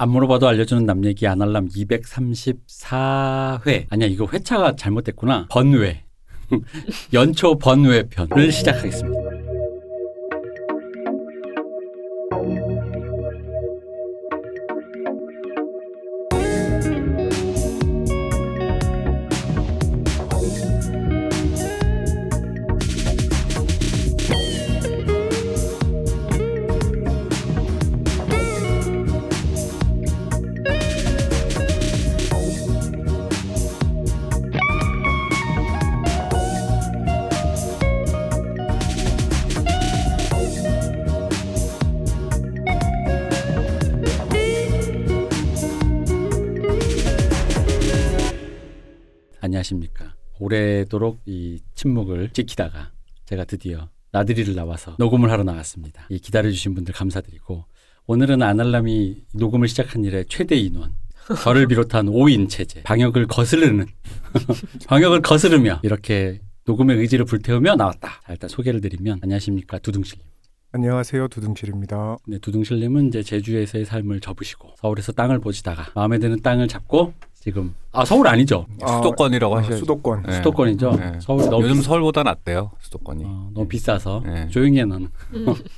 안 물어봐도 알려주는 남 얘기 아날람 234회. 아니야, 이거 회차가 잘못됐구나. 번회. 연초 번회 편을 시작하겠습니다. 침묵을 지키다가 제가 드디어 나들이를 나와서 녹음을 하러 나왔습니다. 이 기다려주신 분들 감사드리고 오늘은 아날람이 녹음을 시작한 이래 최대 인원 저를 비롯한 5인 체제 방역을 거스르는 방역을 거스르며 이렇게 녹음의 의지를 불태우며 나왔다. 자, 일단 소개를 드리면 안녕하십니까 두둥실님. 안녕하세요 두둥실입니다. 네, 두둥실님은 이제 제주에서의 삶을 접으시고 서울에서 땅을 보시다가 마음에 드는 땅을 잡고 지금 아 서울 아니죠? 수도권이라고 아, 하셔야죠. 수도권. 네. 수도권이죠. 네. 서울이 너무 요즘 서울보다 낫대요. 수도권이. 어, 너무 비싸서 네. 조용히 해 너는.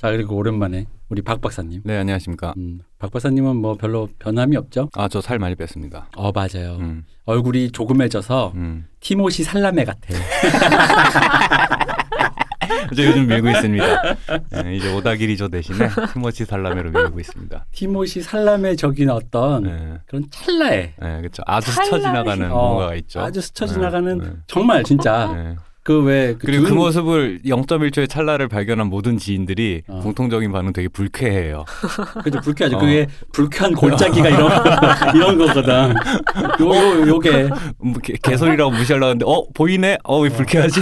자 그리고 오랜만에 우리 박 박사님. 네 안녕하십니까. 음, 박 박사님은 뭐 별로 변함이 없죠? 아 저 살 많이 뺐습니다. 어 맞아요. 음, 얼굴이 조그매져서 음. 티모시 살라메 같아. 저 요즘 밀고 있습니다. 네, 이제 오다기리조 대신에 티모치 살라메로 밀고 있습니다. 티모시 살라메 적인 어떤 네, 그런 찰나에 네 그렇죠. 아주 스쳐. 지나가는 어, 뭔가가 있죠. 아주 스쳐 네, 지나가는 네, 정말 진짜 네. 그왜 그리고 그 모습을 0.1초의 찰나를 발견한 모든 지인들이 어. 공통적인 반응 되게 불쾌해요. 그죠 불쾌하죠. 어. 그게 불쾌한 골짜기가 이런 이런 거거든. 요, 요 요게 뭐 개, 개소리라고 무시하려고 하는데 어 보이네? 어왜 불쾌하지?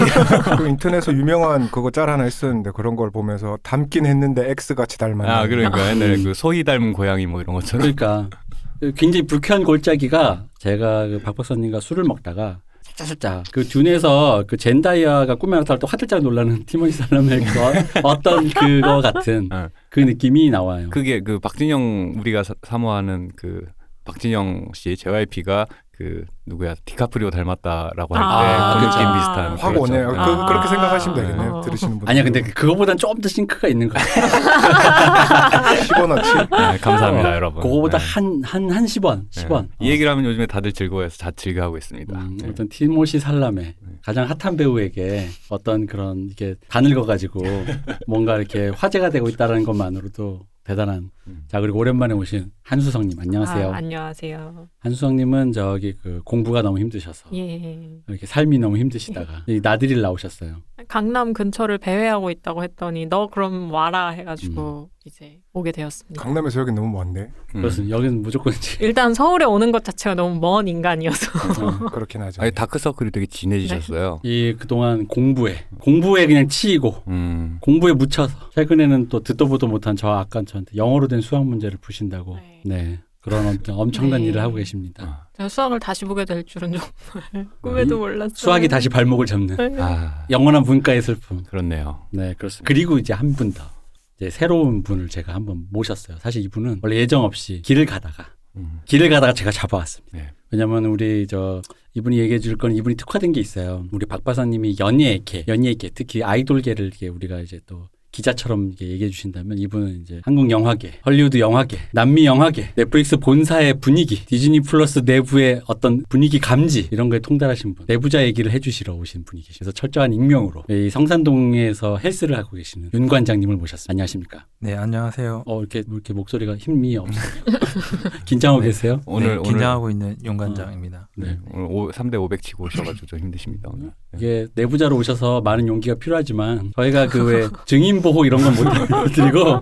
그 인터넷에 유명한 그거 짤 하나 있었는데 그런 걸 보면서 닮긴 했는데 X 같이 닮았네. 아 그러니까 옛날에 그 소희 닮은 고양이 뭐 이런 것처럼. 그러니까 굉장히 불쾌한 골짜기가 제가 그 박 박사님과 술을 먹다가 살짝 그 듄에서 그 젠다이아가 꿈에 나타날 때 화들짝 놀라는 티모시 살라메 그 어떤 그거 같은 어. 그 느낌이 나와요. 그게 그 박진영 우리가 사, 사모하는 그 박진영 씨 JYP가 그 누구야 디카프리오 닮았다라고 할때 아, 그. 느낌 비슷한 확 그렇죠. 오네요. 그, 아. 그 렇게 생각하시면 네. 되겠네요. 어. 들으시는 분. 아니야 근데 그거보단 조금 더 싱크가 있는 거야. 10원어치. 네, 감사합니다 어, 여러분. 그거보다 네. 한한 한 10원, 네. 10원. 이 얘기를 하면 요즘에 다들 즐거워해서 다 즐겨하고 있습니다. 음, 네. 어떤 티모시 살라메 가장 핫한 배우에게 어떤 그런 이게 다 늙어가지고 뭔가 이렇게 화제가 되고 있다는 것만으로도 대단한. 음. 자 그리고 오랜만에 오신 한수성님 안녕하세요. 아, 안녕하세요. 한수성님은 저기 그 공부가 너무 힘드셔서 예. 이렇게 삶이 너무 힘드시다가 이 나들이를 나오셨어요. 강남 근처를 배회하고 있다고 했더니 너 그럼 와라 해가지고 이제 오게 되었습니다. 강남에서 여기 너무 먼데. 음. 그렇습니다. 여기는 무조건 일단 서울에 오는 것 자체가 너무 먼 인간이어서 어, 그렇긴 하죠. 아니 다크서클이 되게 진해지셨어요. 이 그동안 공부에 공부에 그냥 치이고 음. 공부에 묻혀서 최근에는 또 듣도 보도 못한 저 아까 저한테 영어로 된 수학 문제를 푸신다고 네. 네 그런 엄청- 엄청난 네. 일을 하고 계십니다. 아. 제가 수학을 다시 보게 될 줄은 정말 꿈에도 몰랐어요. 수학이 다시 발목을 잡는 네. 아 영원한 문과의 슬픔. 그렇네요. 네 그렇습니다. 그리고 이제 한 분 더. 이제 새로운 분을 제가 한번 모셨어요. 사실 이분은 원래 예정 없이 길을 가다가 음. 길을 가다가 제가 잡아왔습니다. 네. 왜냐면 우리 저 이분이 얘기해 줄 건 이분이 특화된 게 있어요. 우리 박 박사님이 연예계, 연예계 특히 아이돌계를 이렇게 우리가 이제 또 기자처럼 이렇게 얘기해 주신다면 이분은 이제 한국 영화계, 헐리우드 영화계, 남미 영화계, 넷플릭스 본사의 분위기, Disney Plus 내부의 어떤 분위기 감지 이런 거에 통달하신 분, 내부자 얘기를 해주시러 오신 분이 계셔서 철저한 익명으로 이 성산동에서 헬스를 하고 계시는 윤 관장님을 모셨습니다. 안녕하십니까? 네, 안녕하세요. 어 이렇게 뭐 이렇게 목소리가 힘이 없어요. 긴장하고 네. 계세요? 오늘 네, 오늘 긴장하고 있는 윤 관장입니다. 네. 오늘 오, 3대 500 치고 오셔가지고 좀 힘드십니다 오늘. 네. 이게 내부자로 오셔서 많은 용기가 필요하지만 저희가 그 왜 증인 보호 이런 건 못 드리고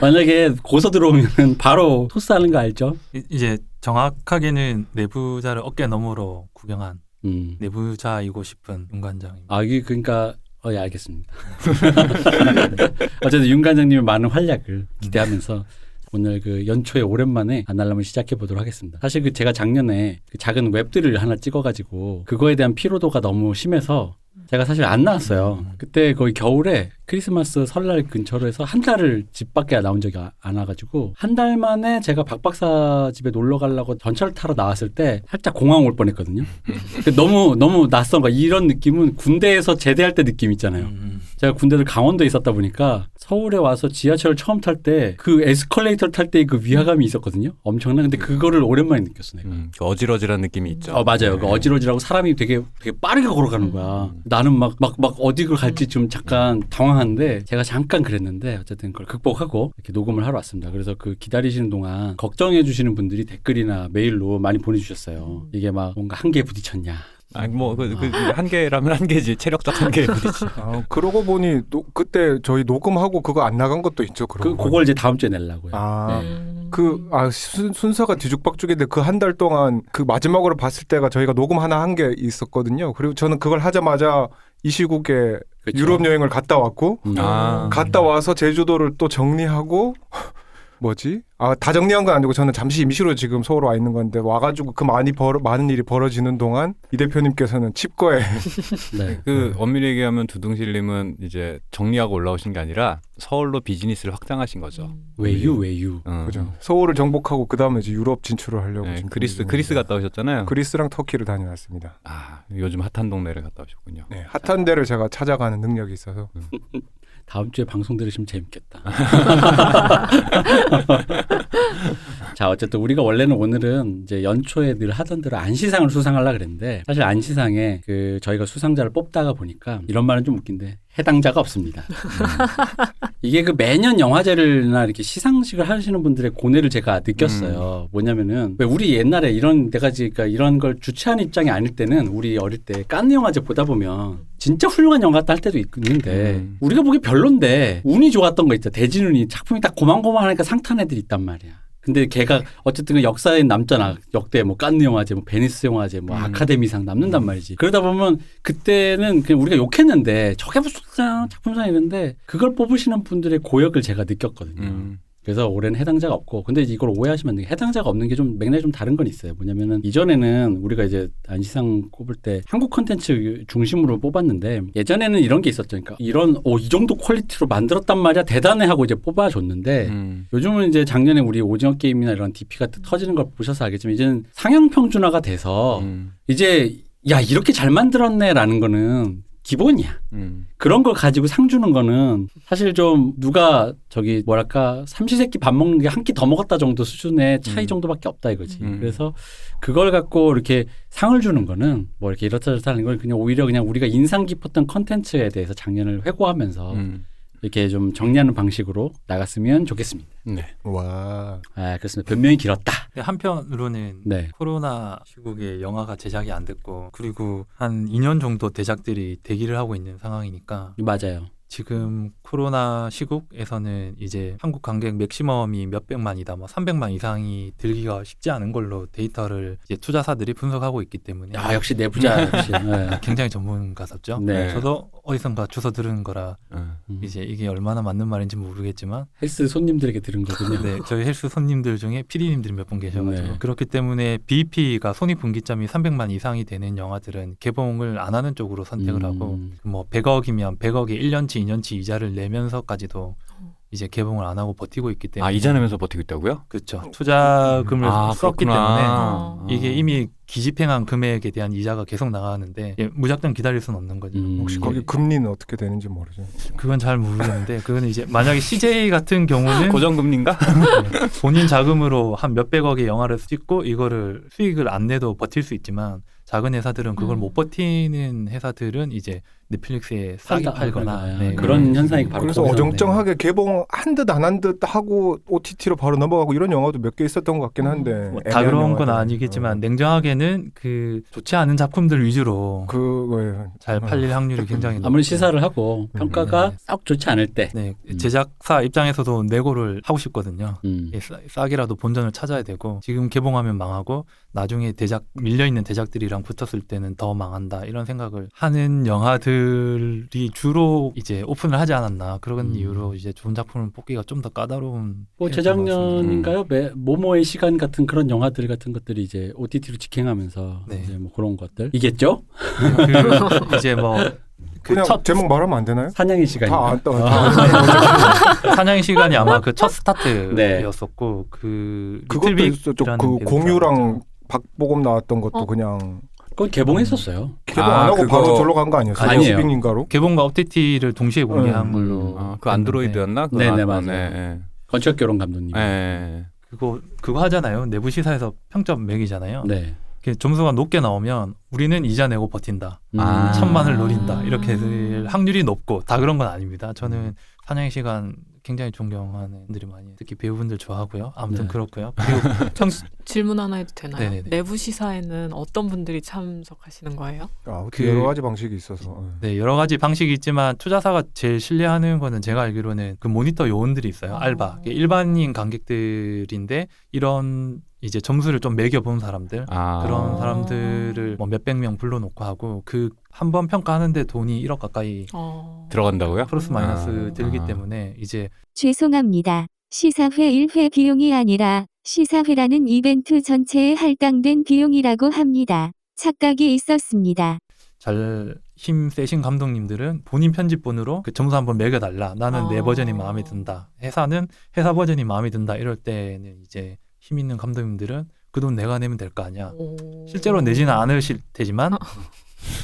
만약에 고소 들어오면 바로 토스하는 거 알죠? 이- 이제 정확하게는 내부자를 어깨 너머로 구경한 음. 내부자이고 싶은 윤관장입니다. 아 이게 그러니까 어, 예, 알겠습니다. 어쨌든 윤 관장님의 많은 활약을 기대하면서 오늘 그 연초에 오랜만에 아날람을 시작해 보도록 하겠습니다. 사실 그 제가 작년에 그 작은 웹들을 하나 찍어가지고 그거에 대한 피로도가 너무 심해서 제가 사실 안 나왔어요. 음. 그때 거의 겨울에 크리스마스 설날 근처로 해서 한 달을 집 밖에 나온 적이 아- 안 와가지고 한 달 만에 제가 박 박사 집에 놀러 가려고 전철 타러 나왔을 때 살짝 공항 올 뻔했거든요. 그 너무 너무 낯선 거 이런 느낌은 군대에서 제대할 때 느낌 있잖아요. 음. 제가 군대를 강원도에 있었다 보니까 서울에 와서 지하철 처음 탈 때 그 에스컬레이터 탈 때 그 위화감이 있었거든요. 엄청나. 근데 그거를 오랜만에 느꼈어 내가. 음, 그 어지러지란 느낌이 있죠. 어 맞아요. 그 네. 어지러지라고 사람이 되게 되게 빠르게 걸어가는 거야. 음. 나는 막 막 막 어디 를 갈지 좀 잠깐 당황한데 제가 잠깐 그랬는데 어쨌든 그걸 극복하고 이렇게 녹음을 하러 왔습니다. 그래서 그 기다리시는 동안 걱정해 주시는 분들이 댓글이나 메일로 많이 보내주셨어요. 이게 막 뭔가 한계에 부딪혔냐. 아니 뭐그 그, 한 개라면 한 개지 체력적 한계 부딪히. 아, 그러고 보니 노- 그때 저희 녹음하고 그거 안 나간 것도 있죠. 그 그러고 그걸 이제 다음 주에 내려고요. 아. 네. 음. 그, 아, 순, 순서가 뒤죽박죽인데 그 한 달 동안 그 마지막으로 봤을 때가 저희가 녹음 하나 한 게 있었거든요. 그리고 저는 그걸 하자마자 이 시국에 그쵸? 유럽 여행을 갔다 왔고, 음. 아. 갔다 와서 제주도를 또 정리하고, 뭐지? 아, 다 정리한 건 아니고 저는 잠시 임시로 지금 서울 와 있는 건데 와가지고 그 많이 벌어, 많은 일이 벌어지는 동안 이 대표님께서는 칩거에 네. 그 엄밀히 얘기하면 두둥실님은 이제 정리하고 올라오신 게 아니라 서울로 비즈니스를 확장하신 거죠. 음. 외유 외유. 어. 그죠. 서울을 정복하고 그 다음에 이제 유럽 진출을 하려고 네, 지금 그리스 그리스. 갔다 오셨잖아요. 그리스랑 터키를 다녀왔습니다. 아 요즘 핫한 동네를 갔다 오셨군요. 네, 핫한 데를 제가 찾아가는 능력이 있어서 다음 주에 방송 들으시면 재밌겠다. 자, 어쨌든 우리가 원래는 오늘은 이제 연초에 늘 하던 대로 안시상을 수상하려 그랬는데 사실 안시상에 그 저희가 수상자를 뽑다가 보니까 이런 말은 좀 웃긴데 해당자가 없습니다. 이게 그 매년 영화제를나 이렇게 시상식을 하시는 분들의 고뇌를 제가 느꼈어요. 뭐냐면은 왜 우리 옛날에 이런 내가 그러니까 이런 걸 주최하는 입장이 아닐 때는 우리 어릴 때 깐느 영화제 보다 보면 진짜 훌륭한 영화 할 때도 있는데 음. 우리가 보기 별론데 운이 좋았던 거 있죠. 대진운이 작품이 딱 고만고만하니까 상탄 애들이 있단 말이야. 근데 걔가 어쨌든 그 역사에 남잖아. 역대 뭐 깐느 영화제, 뭐 베니스 영화제, 뭐 음. 아카데미상 남는단 말이지. 그러다 보면 그때는 그냥 우리가 욕했는데 저게 무슨 작품상 이런데 그걸 뽑으시는 분들의 고역을 제가 느꼈거든요. 음. 그래서 올해는 해당자가 없고 근데 이걸 오해하시면 안 돼요. 해당자가 없는 게 좀 맥락이 좀 다른 건 있어요. 뭐냐면은 이전에는 우리가 이제 안시상 꼽을 때 한국 컨텐츠 중심으로 뽑았는데 예전에는 이런 게 있었죠. 그러니까 이런 오 이 정도 quality로 만들었단 말이야 대단해 하고 이제 뽑아줬는데 음. 요즘은 이제 작년에 우리 오징어 게임이나 이런 DP가 터지는 걸 보셔서 알겠지만 이제는 상향 평준화가 돼서 음. 이제 야 이렇게 잘 만들었네라는 거는 기본이야. 음. 그런 걸 가지고 상 주는 거는 사실 좀 누가 저기 뭐랄까 삼시세끼 밥 먹는 게 한 끼 더 먹었다 정도 수준의 차이 음. 정도밖에 없다 이거지. 음. 그래서 그걸 갖고 이렇게 상을 주는 거는 뭐 이렇게 이렇다 저렇다 하는 걸 그냥 오히려 그냥 우리가 인상 깊었던 컨텐츠에 대해서 작년을 회고하면서 음. 이렇게 좀 정리하는 방식으로 나갔으면 좋겠습니다. 네. 와 아, 그렇습니다. 변명이 길었다. 근데 한편으로는 네. 코로나 시국에 영화가 제작이 안 됐고 그리고 한 2년 정도 대작들이 대기를 하고 있는 상황이니까 맞아요. 지금 코로나 시국에서는 이제 한국 관객 맥시멈이 몇백만이다, 뭐 300만 이상이 들기가 쉽지 않은 걸로 데이터를 이제 투자사들이 분석하고 있기 때문에 야, 역시 내부자 역시. 네. 굉장히 전문가답죠. 네. 저도 어디선가 주워 들은 거라 어. 음. 이제 이게 얼마나 맞는 말인지 모르겠지만 헬스 손님들에게 들은 거군요. 네, 저희 헬스 손님들 중에 PD님들이 몇 분 계셔가지고 네. 그렇기 때문에 BEP가 손익분기점이 300만 이상이 되는 영화들은 개봉을 안 하는 쪽으로 선택을 하고 음. 뭐 100억이면 100억에 1년 치, 2년치 이자를 내면서까지도 이제 개봉을 안 하고 버티고 있기 때문에 아 이자 내면서 버티고 있다고요? 그렇죠 투자금을 아 썼기 그렇구나. 때문에 이게 이미 기집행한 금액에 대한 이자가 계속 나가는데 예, 무작정 기다릴 수는 없는 거죠. 음. 혹시 네. 거기 금리는 어떻게 되는지 모르죠. 그건 잘 모르겠는데 그건 이제 만약에 CJ 같은 경우는 고정금리인가? 네, 본인 자금으로 한 몇백억의 영화를 찍고 이거를 수익을 안 내도 버틸 수 있지만 작은 회사들은 그걸 음. 못 버티는 회사들은 이제 넷플릭스에 싸게 팔다- 팔거나 팔거나, 네, 그런 현상이 바로 그래서 어정쩡하게 개봉 한 듯 안 한 듯 하고 OTT로 바로 넘어가고 이런 영화도 몇 개 있었던 것 같긴 한데 뭐다 애매한 그런 건 영화들. 아니겠지만 어. 냉정하게는 그 좋지 않은 작품들 위주로 그거에 잘 팔릴 확률이 굉장히 아무리 높죠. 시사를 하고 평가가 네. 썩 좋지 않을 때. 네, 음. 제작사 입장에서도 내고를 하고 싶거든요. 음. 예, 싸- 싸게라도 본전을 찾아야 되고 지금 개봉하면 망하고 나중에 대작 밀려 있는 대작들이랑 붙었을 때는 더 망한다 이런 생각을 하는 작가들이 주로 이제 오픈을 하지 않았나 그런 음. 이유로 이제 좋은 작품을 뽑기가 좀 더 까다로운 뭐. 재작년인가요? 매, 모모의 시간 같은 그런 영화들 같은 것들이 이제 OTT로 직행하면서 네. 이제 뭐 그런 것들 이겠죠? 그 이제 그냥 뭐그첫 제목 말하면 안 되나요? 사냥의 시간이. 다안 떠. 사냥 시간이 아마 그첫 네. 스타트였었고 그 그것도 있었죠. 그 공유랑 박보검 나왔던 것도 어? 그냥 그건 개봉했었어요. 개봉 아, 안 하고 그거- 바로 절로 간 거 아니었어요? 아니에요. 스빙인가로? 개봉과 OTT를 동시에 공개한 음. 걸로 아, 그 안드로이드였나? 네네, 나왔던, 맞아요. 네, 건축 결혼 감독님. 네. 네. 그거 그거 하잖아요. 내부 시사에서 평점 매기잖아요. 네. 그 점수가 높게 나오면 우리는 이자 내고 버틴다. 음. 아. 천만을 아. 노린다. 이렇게 될 확률이 높고 다 그런 건 아닙니다. 저는 사냥의 시간 굉장히 존경하는 분들이 많이 특히 배우분들 좋아하고요. 아무튼 네. 그렇고요. 그리고 평 질문 하나 해도 되나요? 네네네. 내부 시사에는 어떤 분들이 참석하시는 거예요? 아, 그- 여러 가지 방식이 있어서. 네, 여러 가지 방식이 있지만 투자사가 제일 신뢰하는 거는 제가 알기로는 그 모니터 요원들이 있어요. 어. 알바. 일반인 관객들인데 이런 이제 점수를 좀 매겨 본 사람들 아. 그런 어. 사람들을 뭐 몇백 명 불러놓고 하고 그 한 번 평가하는데 돈이 1억 가까이 어... 들어간다고요? 플러스 마이너스 아. 들기 아. 때문에 이제 죄송합니다. 시사회 1회 비용이 아니라 시사회라는 이벤트 전체에 할당된 비용이라고 합니다. 착각이 있었습니다. 잘 힘 세신 감독님들은 본인 편집본으로 그 점수 한번 매겨달라. 나는 내 아. 버전이 마음에 든다. 회사는 회사 버전이 마음에 든다. 이럴 때는 이제 힘 있는 감독님들은 그 돈 내가 내면 될 거 아니야. 오. 실제로 내지는 않으실 테지만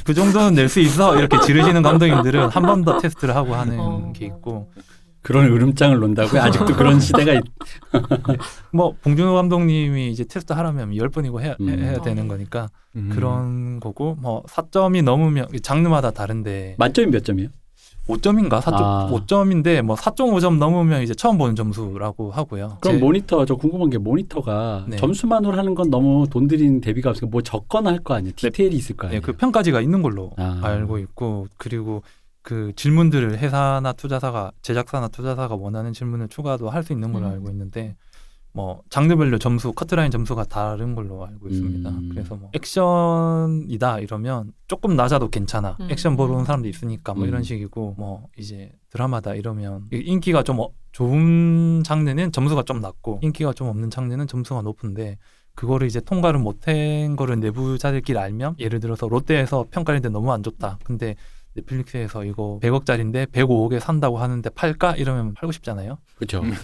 그 정도는 낼 수 있어 이렇게 지르시는 감독님들은 한 번 더 테스트를 하고 하는 어. 게 있고 그런 으름장을 논다고요? 아직도 그런 시대가 있... 뭐 봉준호 감독님이 이제 테스트 하려면 열 번이고 해야, 음. 해야 어. 되는 거니까 음. 그런 거고 뭐 4점이 넘으면 장르마다 다른데 만점이 몇 점이에요? 5점인가 4점 아. 5점인데 뭐 4.5점 넘으면 이제 처음 보는 점수라고 하고요. 그럼 제- 모니터 저 궁금한 게 모니터가 네. 점수만으로 하는 건 너무 돈 들이는 대비가 없으니까 뭐 적거나 할 거 아니에요. 디테일이 있을 거 네, 아니에요. 그 평가지가 있는 걸로 아. 알고 있고 그리고 그 질문들을 회사나 투자사가 제작사나 투자사가 원하는 질문을 추가도 할 수 있는 걸로 음. 알고 있는데 뭐 장르별로 점수 커트라인 점수가 다른 걸로 알고 있습니다. 음. 그래서 뭐 액션이다 이러면 조금 낮아도 괜찮아. 음. 액션 보러 온 사람도 있으니까 뭐 음. 이런 식이고 뭐 이제 드라마다 이러면 이- 인기가 좀 어- 좋은 장르는 점수가 좀 낮고 인기가 좀 없는 장르는 점수가 높은데 그거를 이제 통과를 못한 거를 내부자들끼리 알면 예를 들어서 롯데에서 평가했는데 너무 안 좋다. 근데 넷플릭스에서 이거 100억짜리인데 105억에 산다고 하는데 팔까? 이러면 팔고 싶잖아요. 그렇죠.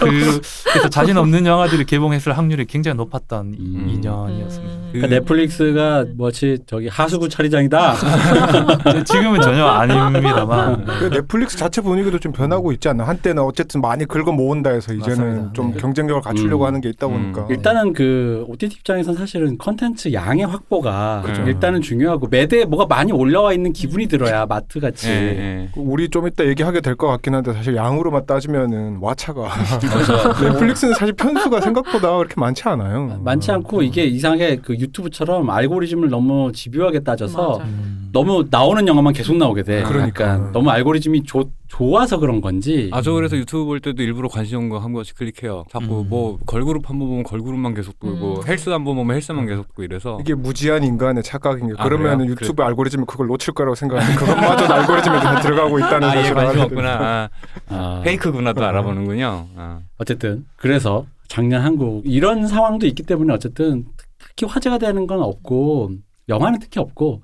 그, 그래서 자신 없는 영화들이 개봉했을 확률이 굉장히 높았던 음. 2년이었습니다. 음. 그러니까 넷플릭스가 뭐지 저기 하수구 처리장이다. 지금은 전혀 아닙니다만 그 넷플릭스 자체 분위기도 좀 변하고 있지 않나? 한때는 어쨌든 많이 긁어 모은다 해서 이제는 맞습니다. 좀 네. 경쟁력을 갖추려고 음. 하는 게 있다 음. 보니까 일단은 그 OTT 입장에선 사실은 컨텐츠 양의 확보가 그죠. 일단은 중요하고 매대에 뭐가 많이 올라와 있는 기분이 들어야 마트 같이 예, 예. 우리 좀 이따 얘기하게 될 것 같긴 한데 사실 양 으로만 따지면은 와차가 넷플릭스는 사실 편수가 생각보다 그렇게 많지 않아요. 많지 않고 이게 이상하게 그 유튜브처럼 알고리즘을 너무 집요하게 따져서 맞아요. 음. 너무 나오는 영화만 계속 나오게 돼. 그러니까. 약간 너무 알고리즘이 좋 좋아서 그런 건지. 아, 저 그래서 유튜브 볼 때도 일부러 관심 있는 거 한 번씩 클릭해요. 자꾸 음. 뭐 걸그룹 한 번 보면 걸그룹만 계속 돌고 음. 헬스 한 번 보면 헬스만 계속 보고 이래서 이게 무지한 인간의 착각인 게 아, 그러면 그래요? 유튜브 알고리즘이 그걸 놓칠 거라고 생각하는 그것마저 알고리즘에 다 들어가고 있다는 아, 얘 사실을 관심 알게 없구나. 아, 아, 페이크구나 또 어. 알아보는군요. 아. 어쨌든 그래서 작년 한국 이런 상황도 있기 때문에 어쨌든 특히 화제가 되는 건 없고 영화는 특히 없고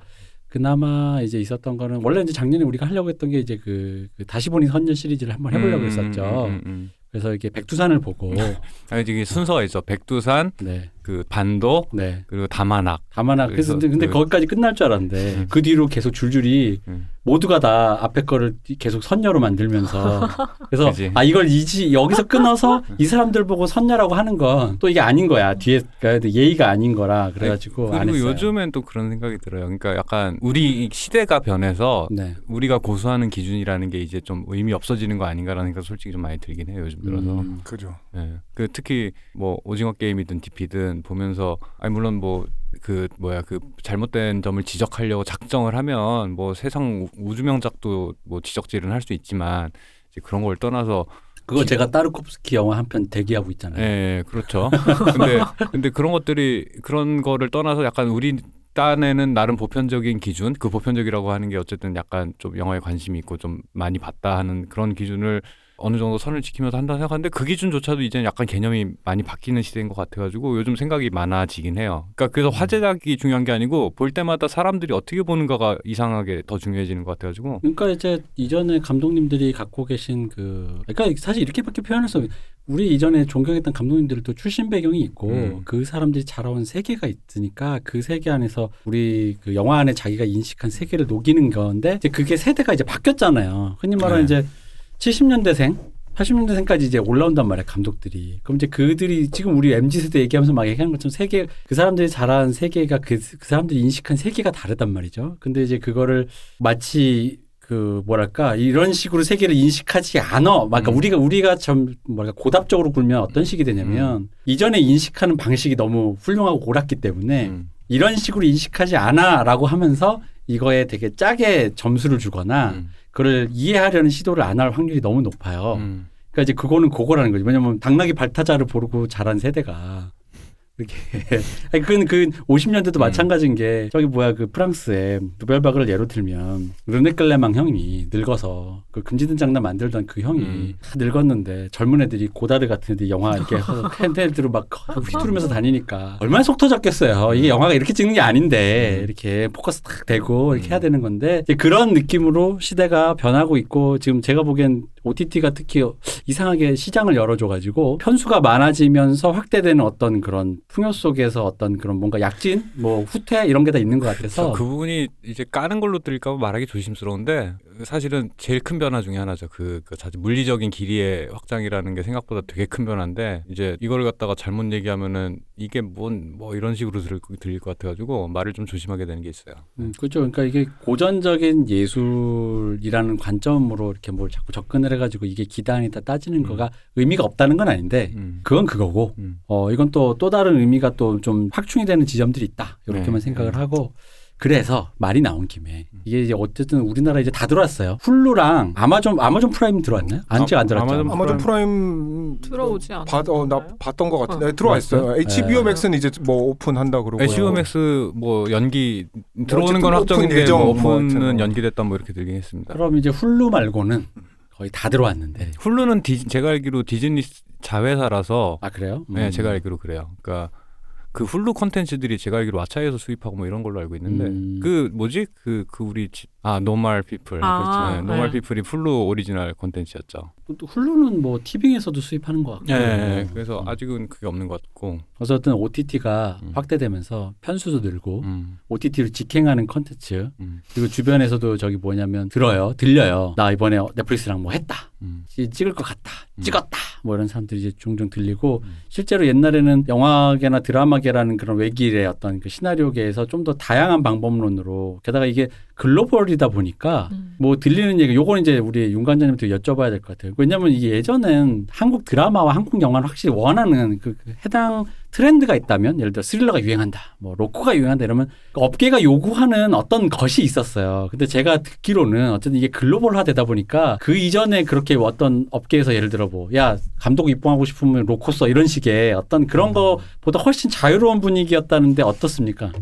그나마 이제 있었던 거는 원래 이제 작년에 우리가 하려고 했던 게 이제 그, 그 다시 보니 선녀 시리즈를 한번 해보려고 음, 했었죠. 음, 음, 음. 그래서 이게 백두산을 보고 아니 이게 순서가 있어. 백두산, 네, 그 반도, 네. 그리고 다만악. 다만 그래서 근데, 근데 그- 거기까지 끝날 줄 알았는데 음. 그 뒤로 계속 줄줄이 음. 모두가 다 앞에 거를 계속 선녀로 만들면서 그래서 그지. 아 이걸 이지 여기서 끊어서 이 사람들 보고 선녀라고 하는 건 또 이게 아닌 거야 뒤에 그러니까 예의가 아닌 거라 그래가지고 안 그리고 했어요. 요즘엔 또 그런 생각이 들어요. 그러니까 약간 우리 시대가 변해서 네. 우리가 고수하는 기준이라는 게 이제 좀 의미 없어지는 거 아닌가라는 생각 솔직히 좀 많이 들긴 해요. 요즘 들어서. 음. 그죠. 예. 그 특히 뭐 오징어 게임이든 DP든 보면서 아니 물론 뭐 그 뭐야 그 잘못된 점을 지적하려고 작정을 하면 뭐 세상 우- 우주명작도 뭐 지적질은 할 수 있지만 이제 그런 걸 떠나서 그거 제가 따르코프스키 영화 한 편 대기하고 있잖아요. 예, 그렇죠. 근데 근데 그런 것들이 그런 거를 떠나서 약간 우리 딴에는 나름 보편적인 기준, 그 보편적이라고 하는 게 어쨌든 약간 좀 영화에 관심이 있고 좀 많이 봤다 하는 그런 기준을 어느 정도 선을 지키면서 한다 생각하는데 그 기준조차도 이제 약간 개념이 많이 바뀌는 시대인 것 같아가지고 요즘 생각이 많아지긴 해요. 그러니까 그래서 화제작이 중요한 게 아니고 볼 때마다 사람들이 어떻게 보는가가 이상하게 더 중요해지는 것 같아가지고 그러니까 이제 이전에 감독님들이 갖고 계신 그 그러니까 사실 이렇게밖에 표현할 수 없. 우리 이전에 존경했던 감독님들도 출신 배경이 있고 음. 그 사람들이 자라온 세계가 있으니까 그 세계 안에서 우리 그 영화 안에 자기가 인식한 세계를 녹이는 건데 이제 그게 세대가 이제 바뀌었잖아요. 흔히 말하는 네. 이제 70년대생 80년대생까지 이제 올라온단 말이야 감독들이. 그럼 이제 그들이 지금 우리 mz 세대 얘기하면서 막 얘기하는 것처럼 세계 그 사람들이 자란 세계가 그, 그 사람들이 인식한 세계가 다르단 말이죠. 근데 이제 그거를 마치 그 뭐랄까 이런 식으로 세계를 인식하지 않아. 막 그러니까 음. 우리가 우리가 좀 뭐랄까 고답적으로 굴면 어떤 식이 되냐면 이전에 인식하는 방식이 너무 훌륭하고 옳았기 때문에 음. 이런 식으로 인식하지 않아라고 하면서 이거에 되게 짜게 점수를 주거나 음. 그걸 이해하려는 시도를 안 할 확률이 너무 높아요. 음. 그러니까 이제 그거는 그거라는 거죠. 왜냐면 당나귀 발타자를 보고 자란 세대가 이렇게 아니 그건 그 50년대도 음. 마찬가지인 게 저기 뭐야 그 프랑스의 누벨바그를 예로 들면 르네 클레망 형이 늙어서 그 금지된 장난 만들던 그 형이 음. 다 늙었는데 젊은 애들이 고다르 같은 애들이 영화 이렇게 캔들들을 막 휘두르면서 다니니까 얼마나 속 터졌겠어요. 이게 영화가 이렇게 찍는 게 아닌데 음. 이렇게 포커스 딱 되고 이렇게 음. 해야 되는 건데 그런 느낌으로 시대가 변하고 있고 지금 제가 보기엔 OTT가 특히 이상하게 시장을 열어줘가지고 편수가 많아지면서 확대되는 어떤 그런 풍요 속에서 어떤 그런 뭔가 약진, 뭐 후퇴 이런 게 다 있는 것 같아서 그 부분이 이제 까는 걸로 들릴까 봐 말하기 조심스러운데 사실은 제일 큰 변화 중에 하나죠. 그, 그 자체 물리적인 길이의 확장이라는 게 생각보다 되게 큰 변화인데 이제 이걸 갖다가 잘못 얘기하면은 이게 뭔 뭐 이런 식으로 들릴, 들릴 것 같아가지고 말을 좀 조심하게 되는 게 있어요. 음, 그렇죠. 그러니까 이게 고전적인 예술이라는 관점으로 이렇게 뭘 자꾸 접근을 해가지고 이게 이단이다 따지는 음. 거가 의미가 없다는 건 아닌데 음. 그건 그거고 음. 어 이건 또또 다른 의미가 또 좀 확충이 되는 지점들이 있다 이렇게만 네. 생각을 네. 하고 그래서 말이 나온 김에 음. 이게 이제 어쨌든 우리나라 이제 다 들어왔어요 Hulu랑 Amazon Amazon Prime 들어왔나요? 아직 안 들어왔죠. Amazon Amazon Prime 들어오지 않았나요? 받, 어, 나 봤던 것 같은데 네, 들어와 있어요. 들어왔어요? HBO 네. Max는 이제 뭐 오픈한다 그러고. HBO Max 뭐 연기 들어오는 어쨌든 건 오픈 확정인데 예정 뭐뭐 오픈은 뭐. 연기됐다 뭐 이렇게 들긴 했습니다. 그럼 이제 Hulu 말고는 거의 다 들어왔는데 Hulu는 디, 제가 알기로 Disney 자회사라서 아 그래요? 네, 음. 제가 알기로 그래요. 그러니까 그 Hulu 콘텐츠들이 제가 알기로 왓챠에서 수입하고 뭐 이런 걸로 알고 있는데 음. 그 뭐지 그 그 우리 지- 아 Normal People 아, 네, Normal 네. People이 Hulu 오리지널 콘텐츠였죠. 또- 또 Hulu는 뭐 티빙에서도 수입하는 것 같고 네, 그래서 음. 아직은 그게 없는 것 같고. 어쨌든 OTT가 음. 확대되면서 편수도 늘고 음, OTT를 직행하는 컨텐츠 음, 그리고 주변에서도 저기 뭐냐면 들어요 들려요 나 이번에 넷플릭스랑 뭐 했다 음. 찌- 찍을 것 같다 음. 찍었다 뭐 이런 사람들이 이제 종종 들리고 음. 실제로 옛날에는 영화계나 드라마계라는 그런 외길의 어떤 그 시나리오계에서 좀 더 다양한 방법론으로 게다가 이게 글로벌이다 보니까 음. 뭐 들리는 얘기 요건 이제 우리 윤 관장님한테 여쭤봐야 될 것 같아요. 왜냐하면 이게 예전엔 한국 드라마와 한국 영화는 확실히 원하는 그, 그 해당 트렌드가 있다면 예를 들어 스릴러가 유행한다, 뭐 로코가 유행한다 이러면 그 업계가 요구하는 어떤 것이 있었어요. 근데 제가 듣기로는 어쨌든 이게 글로벌화되다 보니까 그 이전에 그렇게 어떤 업계에서 예를 들어 뭐 야 감독 입봉하고 싶으면 로코 써 이런 식의 어떤 그런 거보다 훨씬 자유로운 분위기였다는데 어떻습니까?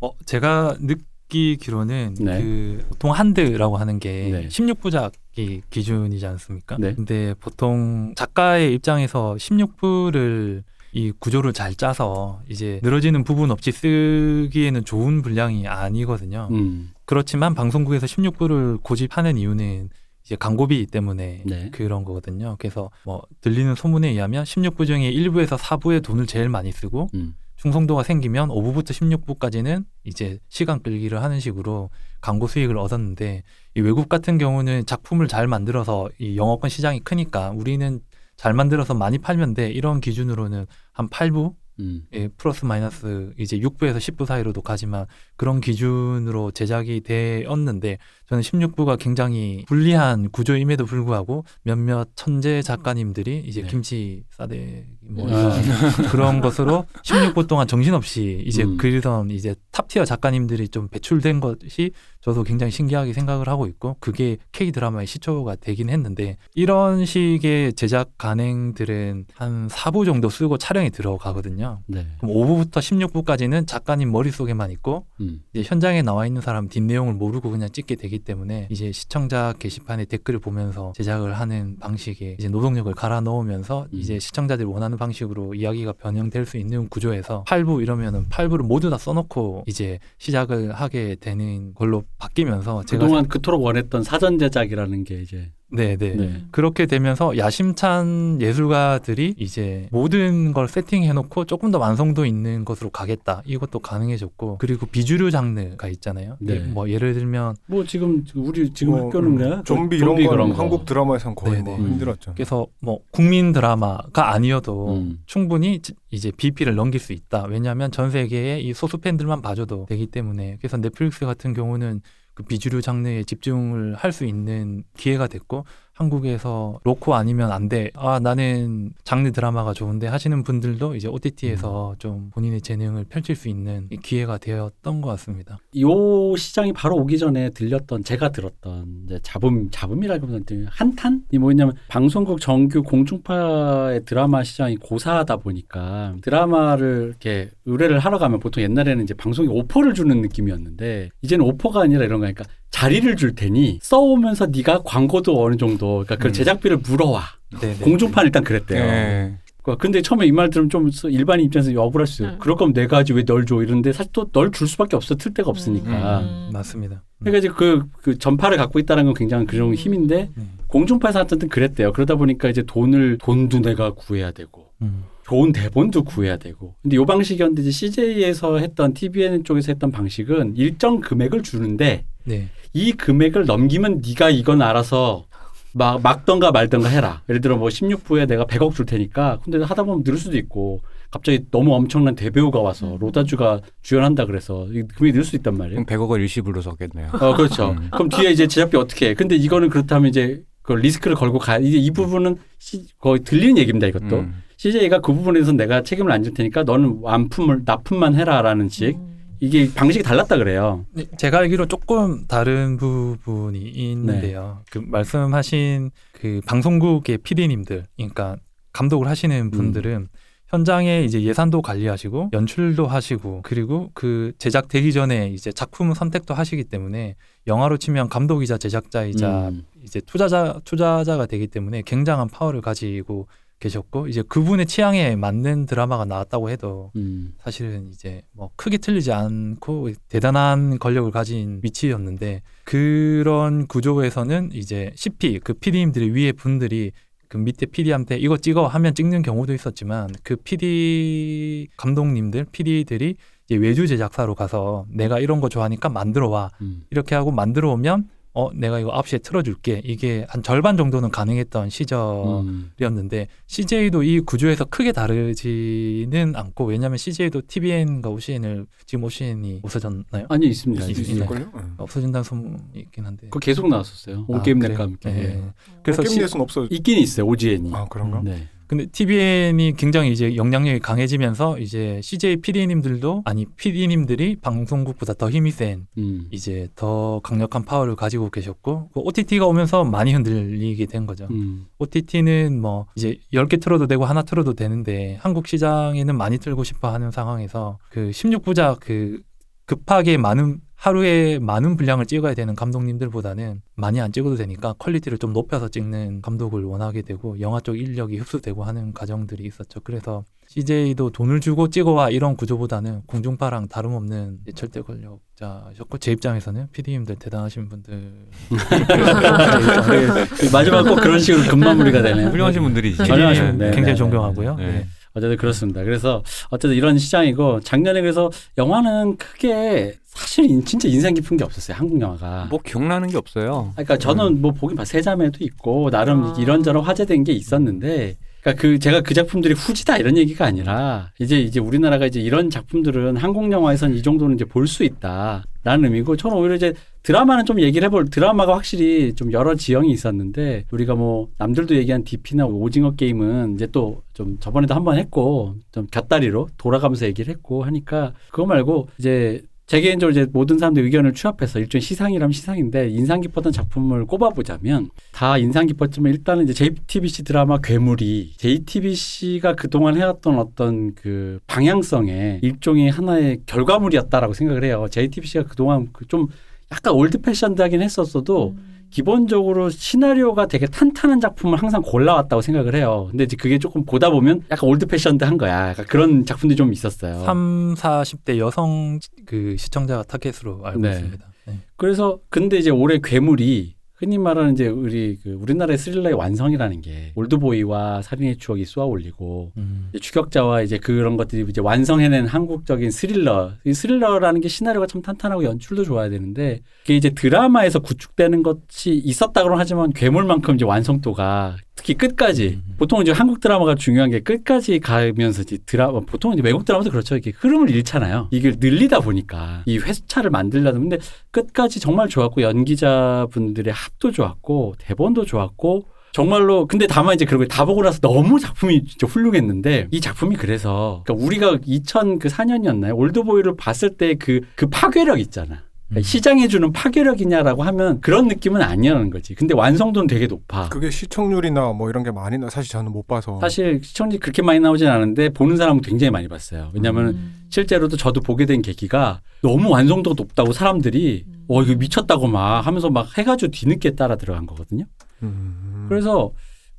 어, 제가 느 끼기로는 네. 그 보통 한드라고 하는 게 네. 16부작이 기준이지 않습니까? 네. 근데 보통 작가의 입장에서 16부를 이 구조를 잘 짜서 이제 늘어지는 부분 없이 쓰기에는 좋은 분량이 아니거든요. 음, 그렇지만 방송국에서 16부를 고집하는 이유는 이제 광고비 때문에 네. 그런 거거든요. 그래서 뭐 들리는 소문에 의하면 16부 중에 1부에서 4부에 돈을 제일 많이 쓰고 음. 충성도가 생기면 5부부터 16부까지는 이제 시간 끌기를 하는 식으로 광고 수익을 얻었는데 이 외국 같은 경우는 작품을 잘 만들어서 이 영어권 시장이 크니까 우리는 잘 만들어서 많이 팔면 돼 이런 기준으로는 한 8부 음. 예, 플러스 마이너스 이제 6부에서 10부 사이로도 가지만 그런 기준으로 제작이 되었는데 저는 16부가 굉장히 불리한 구조임에도 불구하고 몇몇 천재 작가님들이 이제 네. 김치 싸대 뭐 아. 이런 그런 것으로 16부 동안 정신없이 이제 음. 그리던 이제 탑티어 작가님들이 좀 배출된 것이 저도 굉장히 신기하게 생각을 하고 있고 그게 K 드라마의 시초가 되긴 했는데 이런 식의 제작 간행들은 한 4부 정도 쓰고 촬영이 들어가거든요. 네. 그럼 5부부터 16부까지는 작가님 머릿속에만 있고 음. 이제 현장에 나와 있는 사람 뒷내용을 모르고 그냥 찍게 되기 때문에 이제 시청자 게시판에 댓글을 보면서 제작을 하는 방식에 이제 노동력을 갈아 넣으면서 음. 이제 시청자들이 원하는 방식으로 이야기가 변형될 수 있는 구조에서 8부 이러면은 8부를 모두 다 써놓고 이제 시작을 하게 되는 걸로 바뀌면서 제가 그동안 그토록 원했던 사전 제작이라는 게 이제 네네 네. 그렇게 되면서 야심찬 예술가들이 이제 모든 걸 세팅해놓고 조금 더 완성도 있는 것으로 가겠다. 이것도 가능해졌고 그리고 비주류 장르가 있잖아요. 네. 뭐 예를 들면 뭐 지금 우리 지금 뭐, 학교는 거야? 음, 좀비 이런 건 그런 거. 한국 드라마에선 거의 네네. 뭐 힘들었죠. 그래서 뭐 국민 드라마가 아니어도 음. 충분히 지- 이제 BP를 넘길 수 있다. 왜냐하면 전 세계의 이 소수 팬들만 봐줘도 되기 때문에 그래서 넷플릭스 같은 경우는 그 비주류 장르에 집중을 할 수 있는 기회가 됐고 한국에서 로코 아니면 안 돼. 아 나는 장르 드라마가 좋은데 하시는 분들도 이제 OTT에서 좀 본인의 재능을 펼칠 수 있는 이 기회가 되었던 것 같습니다. 요 시장이 바로 오기 전에 들렸던 제가 들었던 이제 잡음 잡음이라기보다는 한탄 이 뭐냐면 방송국 정규 공중파의 드라마 시장이 고사하다 보니까 드라마를 이렇게 의뢰를 하러 가면 보통 옛날에는 이제 방송이 오퍼를 주는 느낌이었는데 이제는 오퍼가 아니라 이런 거니까 자리를 줄 테니 써오면서 네가 광고도 어느 정도 그러니까 그 음. 제작비를 물어와 네네. 공중파는 일단 그랬대요. 네. 그 근데 처음에 이 말 들으면 좀 일반인 입장에서 억울할 수 있어요. 네. 그럴 거면 내가 하지 왜 널 줘 이런데 사실 또 널 줄 수밖에 없어 틀 데가 없으니까. 음. 맞습니다. 그러니까 이제 그, 그 전파를 갖고 있다는 건 굉장히 그런 음. 힘인데 네. 공중파에서 어쨌든 그랬대요. 그러다 보니까 이제 돈을 돈도 내가 구해야 되고 음. 좋은 대본도 구해야 되고. 근데 요 방식이었는데 이제 CJ에서 했던 TVN 쪽에서 했던 방식은 일정 금액을 주는데 네. 이 금액을 넘기면 네가 이건 알아서 막 막던가 말던가 해라. 예를 들어 뭐 16부에 내가 100억 줄 테니까 근데 하다 보면 늘 수도 있고 갑자기 너무 엄청난 대배우가 와서 음. 로다주가 주연한다 그래서 이 금액이 늘 수 있단 말이에요. 그럼 100억을 일시불로 썼겠네요. 어, 그렇죠. 음. 그럼 뒤에 이제 제작비 어떻게 해? 근데 이거는 그렇다면 이제 그 리스크를 걸고 가. 이제 이 부분은 시, 거의 들리는 얘기입니다. 이것도. 음. CJ가 그 부분에서 내가 책임을 안 질 테니까 너는 완품을 납품만 해라라는 식. 음. 이게 방식이 달랐다 그래요. 네, 제가 알기로 조금 다른 부분이 있는데요. 그 말씀하신 그 방송국의 PD님들, 그러니까 감독을 하시는 분들은 현장에 이제 예산도 관리하시고 연출도 하시고 그리고 그 제작되기 전에 이제 작품 선택도 하시기 때문에 영화로 치면 감독이자 제작자이자 음. 이제 투자자 투자자가 되기 때문에 굉장한 파워를 가지고 계셨고 이제 그분의 취향에 맞는 드라마가 나왔다고 해도 음. 사실은 이제 뭐 크게 틀리지 않고 대단한 권력을 가진 위치였는데 그런 구조에서는 이제 CP 그 PD님들의 위에 분들이 그 밑에 PD한테 이거 찍어 하면 찍는 경우도 있었지만 그 PD 감독님들 PD들이 이제 외주 제작사로 가서 내가 이런 거 좋아하니까 만들어 와 음. 이렇게 하고 만들어 오면 어 내가 이거 9시에 틀어줄게 이게 한 절반 정도는 가능했던 시절 음. 이었는데 CJ도 이 구조에서 크게 다르지는 않고 왜냐하면 CJ도 TVN과 OCN을 지금 OCN이 없어졌나요? 아니 있습니다. 있-. 있을걸요? 응. 없어진다는 소문이 있긴 한데 그거 계속 나왔었어요. 아, 온게임 넷과 그래요? 함께. 네. 예. 그래서 시- 게임 넷은 없어. 있긴 있어요. 오지엔이. 아 그런가? 네. 근데 TVN이 굉장히 이제 영향력이 강해지면서 이제 CJ PD님들도 아니 PD님들이 방송국보다 더 힘이 센 음. 이제 더 강력한 파워를 가지고 계셨고 그 OTT가 오면서 많이 흔들리게 된 거죠. 음. OTT는 뭐 이제 10개 틀어도 되고 하나 틀어도 되는데 한국 시장에는 많이 틀고 싶어 하는 상황에서 그 16부작 그 급하게 많은 하루에 많은 분량을 찍어야 되는 감독님들보다는 많이 안 찍어도 되니까 quality를 좀 높여서 찍는 감독을 원하게 되고 영화 쪽 인력이 흡수되고 하는 과정들이 있었죠. 그래서 CJ도 돈을 주고 찍어와 이런 구조보다는 공중파랑 다름없는 절대 권력자셨고 제 입장에서는 PD님들 대단하신 분들 그 마지막 꼭 그런 식으로 금마무리가 되네요. 훌륭하신 분들이지. 전혀 PD님 네, 굉장히 네, 존경하고요. 네. 네. 어쨌든 그렇습니다. 그래서 어쨌든 이런 시장이고 작년에 그래서 영화는 크게 사실 인- 진짜 인상 깊은 게 없었어요. 한국 영화가. 뭐 기억나는 게 없어요. 그러니까 저는 뭐 보긴 봐 세자매도 있고 나름 아. 이런저런 화제된 게 있었는데 그러니까 그 제가 그 작품들이 후지다 이런 얘기가 아니라 이제 이제 우리나라가 이제 이런 작품들은 한국 영화에선 이 정도는 이제 볼 수 있다라는 의미고 저는 오히려 이제 드라마는 좀 얘기를 해볼 드라마가 확실히 좀 여러 지형이 있었는데 우리가 뭐 남들도 얘기한 DP나 오징어 게임은 이제 또 좀 저번에도 한번 했고 좀 곁다리로 돌아가면서 얘기를 했고 하니까 그거 말고 이제 제 개인적으로 이제 모든 사람들 의견을 취합해서 일종의 시상이라면 시상인데 인상 깊었던 작품을 꼽아보자면 다 인상 깊었지만 일단은 이제 JTBC 드라마 괴물이 JTBC가 그동안 해왔던 어떤 그 방향성의 일종의 하나의 결과물이었다라고 생각을 해요. JTBC가 그동안 그 좀 약간 old-fashioned 하긴 했었어도 기본적으로 시나리오가 되게 탄탄한 작품을 항상 골라왔다고 생각을 해요. 근데 이제 그게 조금 보다 보면 약간 old-fashioned한 거야. 약간 그런 작품들이 좀 있었어요. 3, 40대 여성 그 시청자 타겟으로 알고 네. 있습니다. 네. 그래서 근데 이제 올해 괴물이 흔히 말하는 이제 우리 그 우리나라의 스릴러의 완성이라는 게 올드보이와 살인의 추억이 쏘아 올리고 음. 이제 추격자와 이제 그런 것들이 이제 완성해낸 한국적인 스릴러. 이 스릴러라는 게 시나리오가 참 탄탄하고 연출도 좋아야 되는데 그게 이제 드라마에서 구축되는 것이 있었다고는 하지만 괴물만큼 이제 완성도가 특히 끝까지. 음. 보통 이제 한국 드라마가 중요한 게 끝까지 가면서 이제 드라마 보통 이제 외국 드라마도 그렇죠. 이렇게 흐름을 잃잖아요. 이걸 늘리다 보니까. 이 회차를 만들려다 근데 끝까지 정말 좋았고 연기자분들의 합도 좋았고 대본도 좋았고 정말로 근데 다만 이제 거다 보고 나서 너무 작품이 진짜 훌륭했는데 이 작품이 그래서 그러니까 우리가 2004년이었나요? 올드보이를 봤을 때 그그 파괴력 있잖아 그러니까 음. 시장해주는 파괴력이냐라고 하면 그런 느낌은 아니라는 거지 근데 완성도는 되게 높아 그게 시청률이나 뭐 이런 게 많이 나 사실 저는 못 봐서 사실 시청률이 그렇게 많이 나오진 않은데 보는 사람은 굉장히 많이 봤어요 왜냐하면 음. 실제로도 저도 보게 된 계기가 너무 완성도가 높다고 사람들이 어 이거 미쳤다고 막 하면서 막 해가지고 뒤늦게 따라 들어간 거거든요. 음. 그래서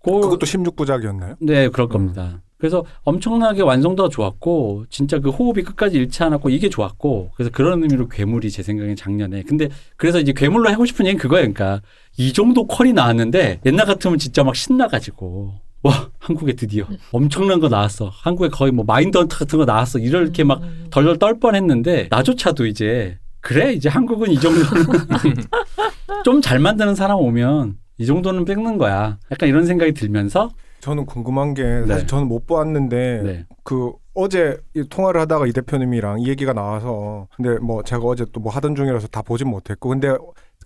그 그것도 16부작이었나요? 네 그럴 겁니다. 그래서 엄청나게 완성도가 좋았고 진짜 그 호흡이 끝까지 잃지 않았고 이게 좋았고 그래서 그런 의미로 괴물이 제 생각엔 작년에 근데 그래서 이제 괴물로 하고 싶은 얘기는 그거예요. 그러니까 이 정도 퀄이 나왔는데 옛날 같으면 진짜 막 신나가지고 와 한국에 드디어 엄청난 거 나왔어. 한국에 거의 뭐 마인드 헌터 같은 거 나왔어. 이렇게 막 음. 덜덜 떨 뻔했는데 나조차도 이제 그래 이제 한국은 이 정도는 좀 잘 만드는 사람 오면 이 정도는 뺏는 거야. 약간 이런 생각이 들면서 저는 궁금한 게 네. 사실 저는 못 보았는데 네. 그 어제 이 통화를 하다가 이 대표님이랑 이 얘기가 나와서 근데 뭐 제가 어제 또 뭐 하던 중이라서 다 보진 못했고 근데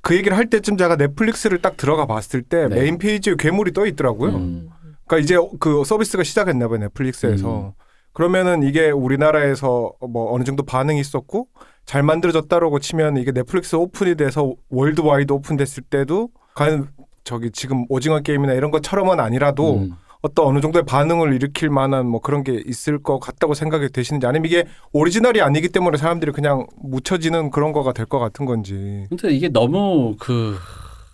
그 얘기를 할 때쯤 제가 넷플릭스를 딱 들어가 봤을 때 네. 메인 페이지에 괴물이 떠 있더라고요. 음. 그러니까 이제 그 서비스가 시작했나 봐요 넷플릭스에서. 음. 그러면은 이게 우리나라에서 뭐 어느 정도 반응이 있었고 잘 만들어졌다라고 치면 이게 넷플릭스 오픈이 돼서 worldwide 오픈됐을 때도 과연 저기 지금 오징어 게임이나 이런 것처럼은 아니라도 음. 어떤 어느 정도의 반응을 일으킬 만한 뭐 그런 게 있을 것 같다고 생각이 되시는지 아니면 이게 오리지널이 아니기 때문에 사람들이 그냥 묻혀지는 그런 거가 될 것 같은 건지. 근데 이게 너무 그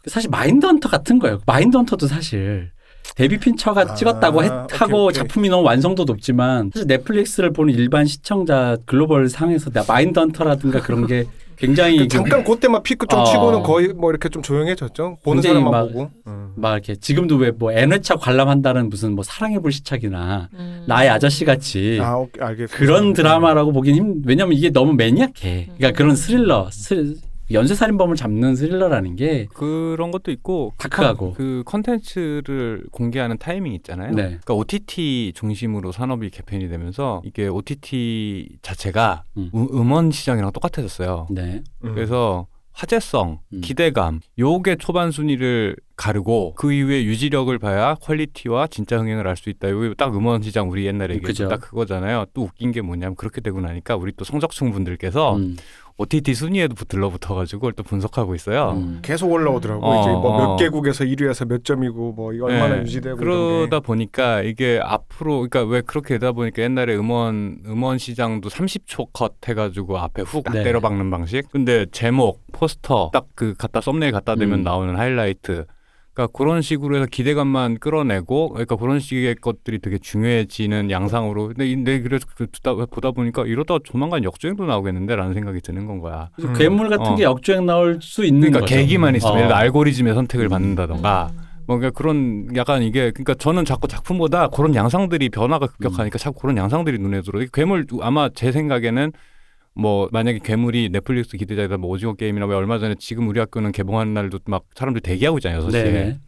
사실 마인드 헌터 같은 거예요. 마인드 헌터도 사실 데이빗 핀처가 아, 찍었다고 했, 오케이, 하고 오케이. 작품이 너무 완성도 높지만 사실 넷플릭스를 보는 일반 시청자 글로벌 상에서 헌터라든가 그런 게 굉장히 그 잠깐 그때만 피크 좀 어. 치고는 거의 뭐 이렇게 좀 조용해졌죠. 보는 굉장히 사람만 막- 보고. 음. 막 이렇게 지금도 왜 뭐 N회차 관람한다는 무슨 뭐 사랑의 불시착이나 음. 나의 아저씨 같이 아, 오케이, 알겠습니다. 그런 드라마라고 보긴 힘 왜냐면 이게 너무 maniac해. 그러니까 그런 스릴러 스, 연쇄살인범을 잡는 스릴러라는 게 그런 것도 있고 그 다크하고. 컨- 그 컨텐츠를 공개하는 타이밍 있잖아요. 네. 그러니까 OTT 중심으로 산업이 개편이 되면서 이게 OTT 자체가 음. 음. 음원 시장이랑 똑같아졌어요. 네. 음. 그래서 화제성, 음. 기대감, 요게 초반 순위를 가르고 그 이후에 유지력을 봐야 quality와 진짜 흥행을 알 수 있다. 요게 딱 음원 시장 우리 옛날에 그죠. 얘기했던 딱 그거잖아요. 또 웃긴 게 뭐냐면 그렇게 되고 나니까 우리 또 성적충 분들께서 음. OTT 순위에도 들러붙어가지고 그걸 또 분석하고 있어요. 음. 계속 올라오더라고. 어, 이제 뭐몇 어. 개국에서 1위에서 몇 점이고 뭐 이거 얼마나 네. 유지되고 그러다. 보니까 이게 앞으로 그러니까 왜 그렇게 되다 보니까 옛날에 음원 음원 시장도 30초 컷 해가지고 앞에 훅 네. 때려박는 방식. 근데 제목, 포스터 딱 그 갖다 썸네일 갖다 대면 음. 나오는 하이라이트. 그러니까 그런 식으로 해서 기대감만 끌어내고 그러니까 그런 식의 것들이 되게 중요해지는 양상으로 근데 이- 내 그래서 그 보다 보니까 이러다 조만간 역주행도 나오겠는데라는 생각이 드는 건 거야. 음. 괴물 같은 어. 게 역주행 나올 수 있는 그러니까 거죠. 계기만 있으면 어. 예를 알고리즘의 선택을 음. 받는다던가 뭔가 그런 약간 이게 그러니까 저는 자꾸 작품보다 그런 양상들이 변화가 급격하니까 자꾸 그런 양상들이 눈에 들어. 이 괴물 아마 제 생각에는 뭐 만약에 괴물이 넷플릭스 기대작이다 뭐 오징어 게임이나 왜 얼마 전에 지금 우리 학교는 개봉하는 날도 막 사람들 대기하고 있잖아요. 6시에. 네.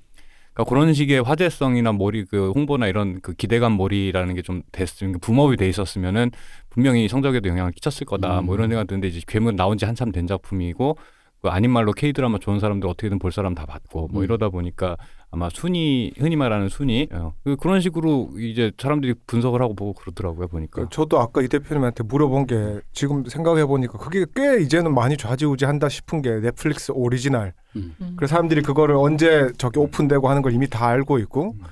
그러니까 그런 식의 화제성이나 몰이 그 홍보나 이런 그 기대감 몰이라는 게 좀 됐으면 붐업이 돼 있었으면은 분명히 성적에도 영향을 끼쳤을 거다. 음. 뭐 이런 생각 드는데 이제 괴물 나온 지 한참 된 작품이고 그 아닌 말로 K 드라마 좋은 사람들 어떻게든 볼 사람 다 봤고 뭐 음. 이러다 보니까 아마 순위 흔히 말하는 순위 어, 그- 그런 식으로 이제 사람들이 분석을 하고 보고 그러더라고요 보니까. 저도 아까 이 대표님한테 물어본 게 지금 생각해 보니까 그게 꽤 이제는 많이 좌지우지한다 싶은 게 넷플릭스 오리지널. 음. 음. 그래서 사람들이 그거를 언제 저기 오픈되고 하는 걸 이미 다 알고 있고 음.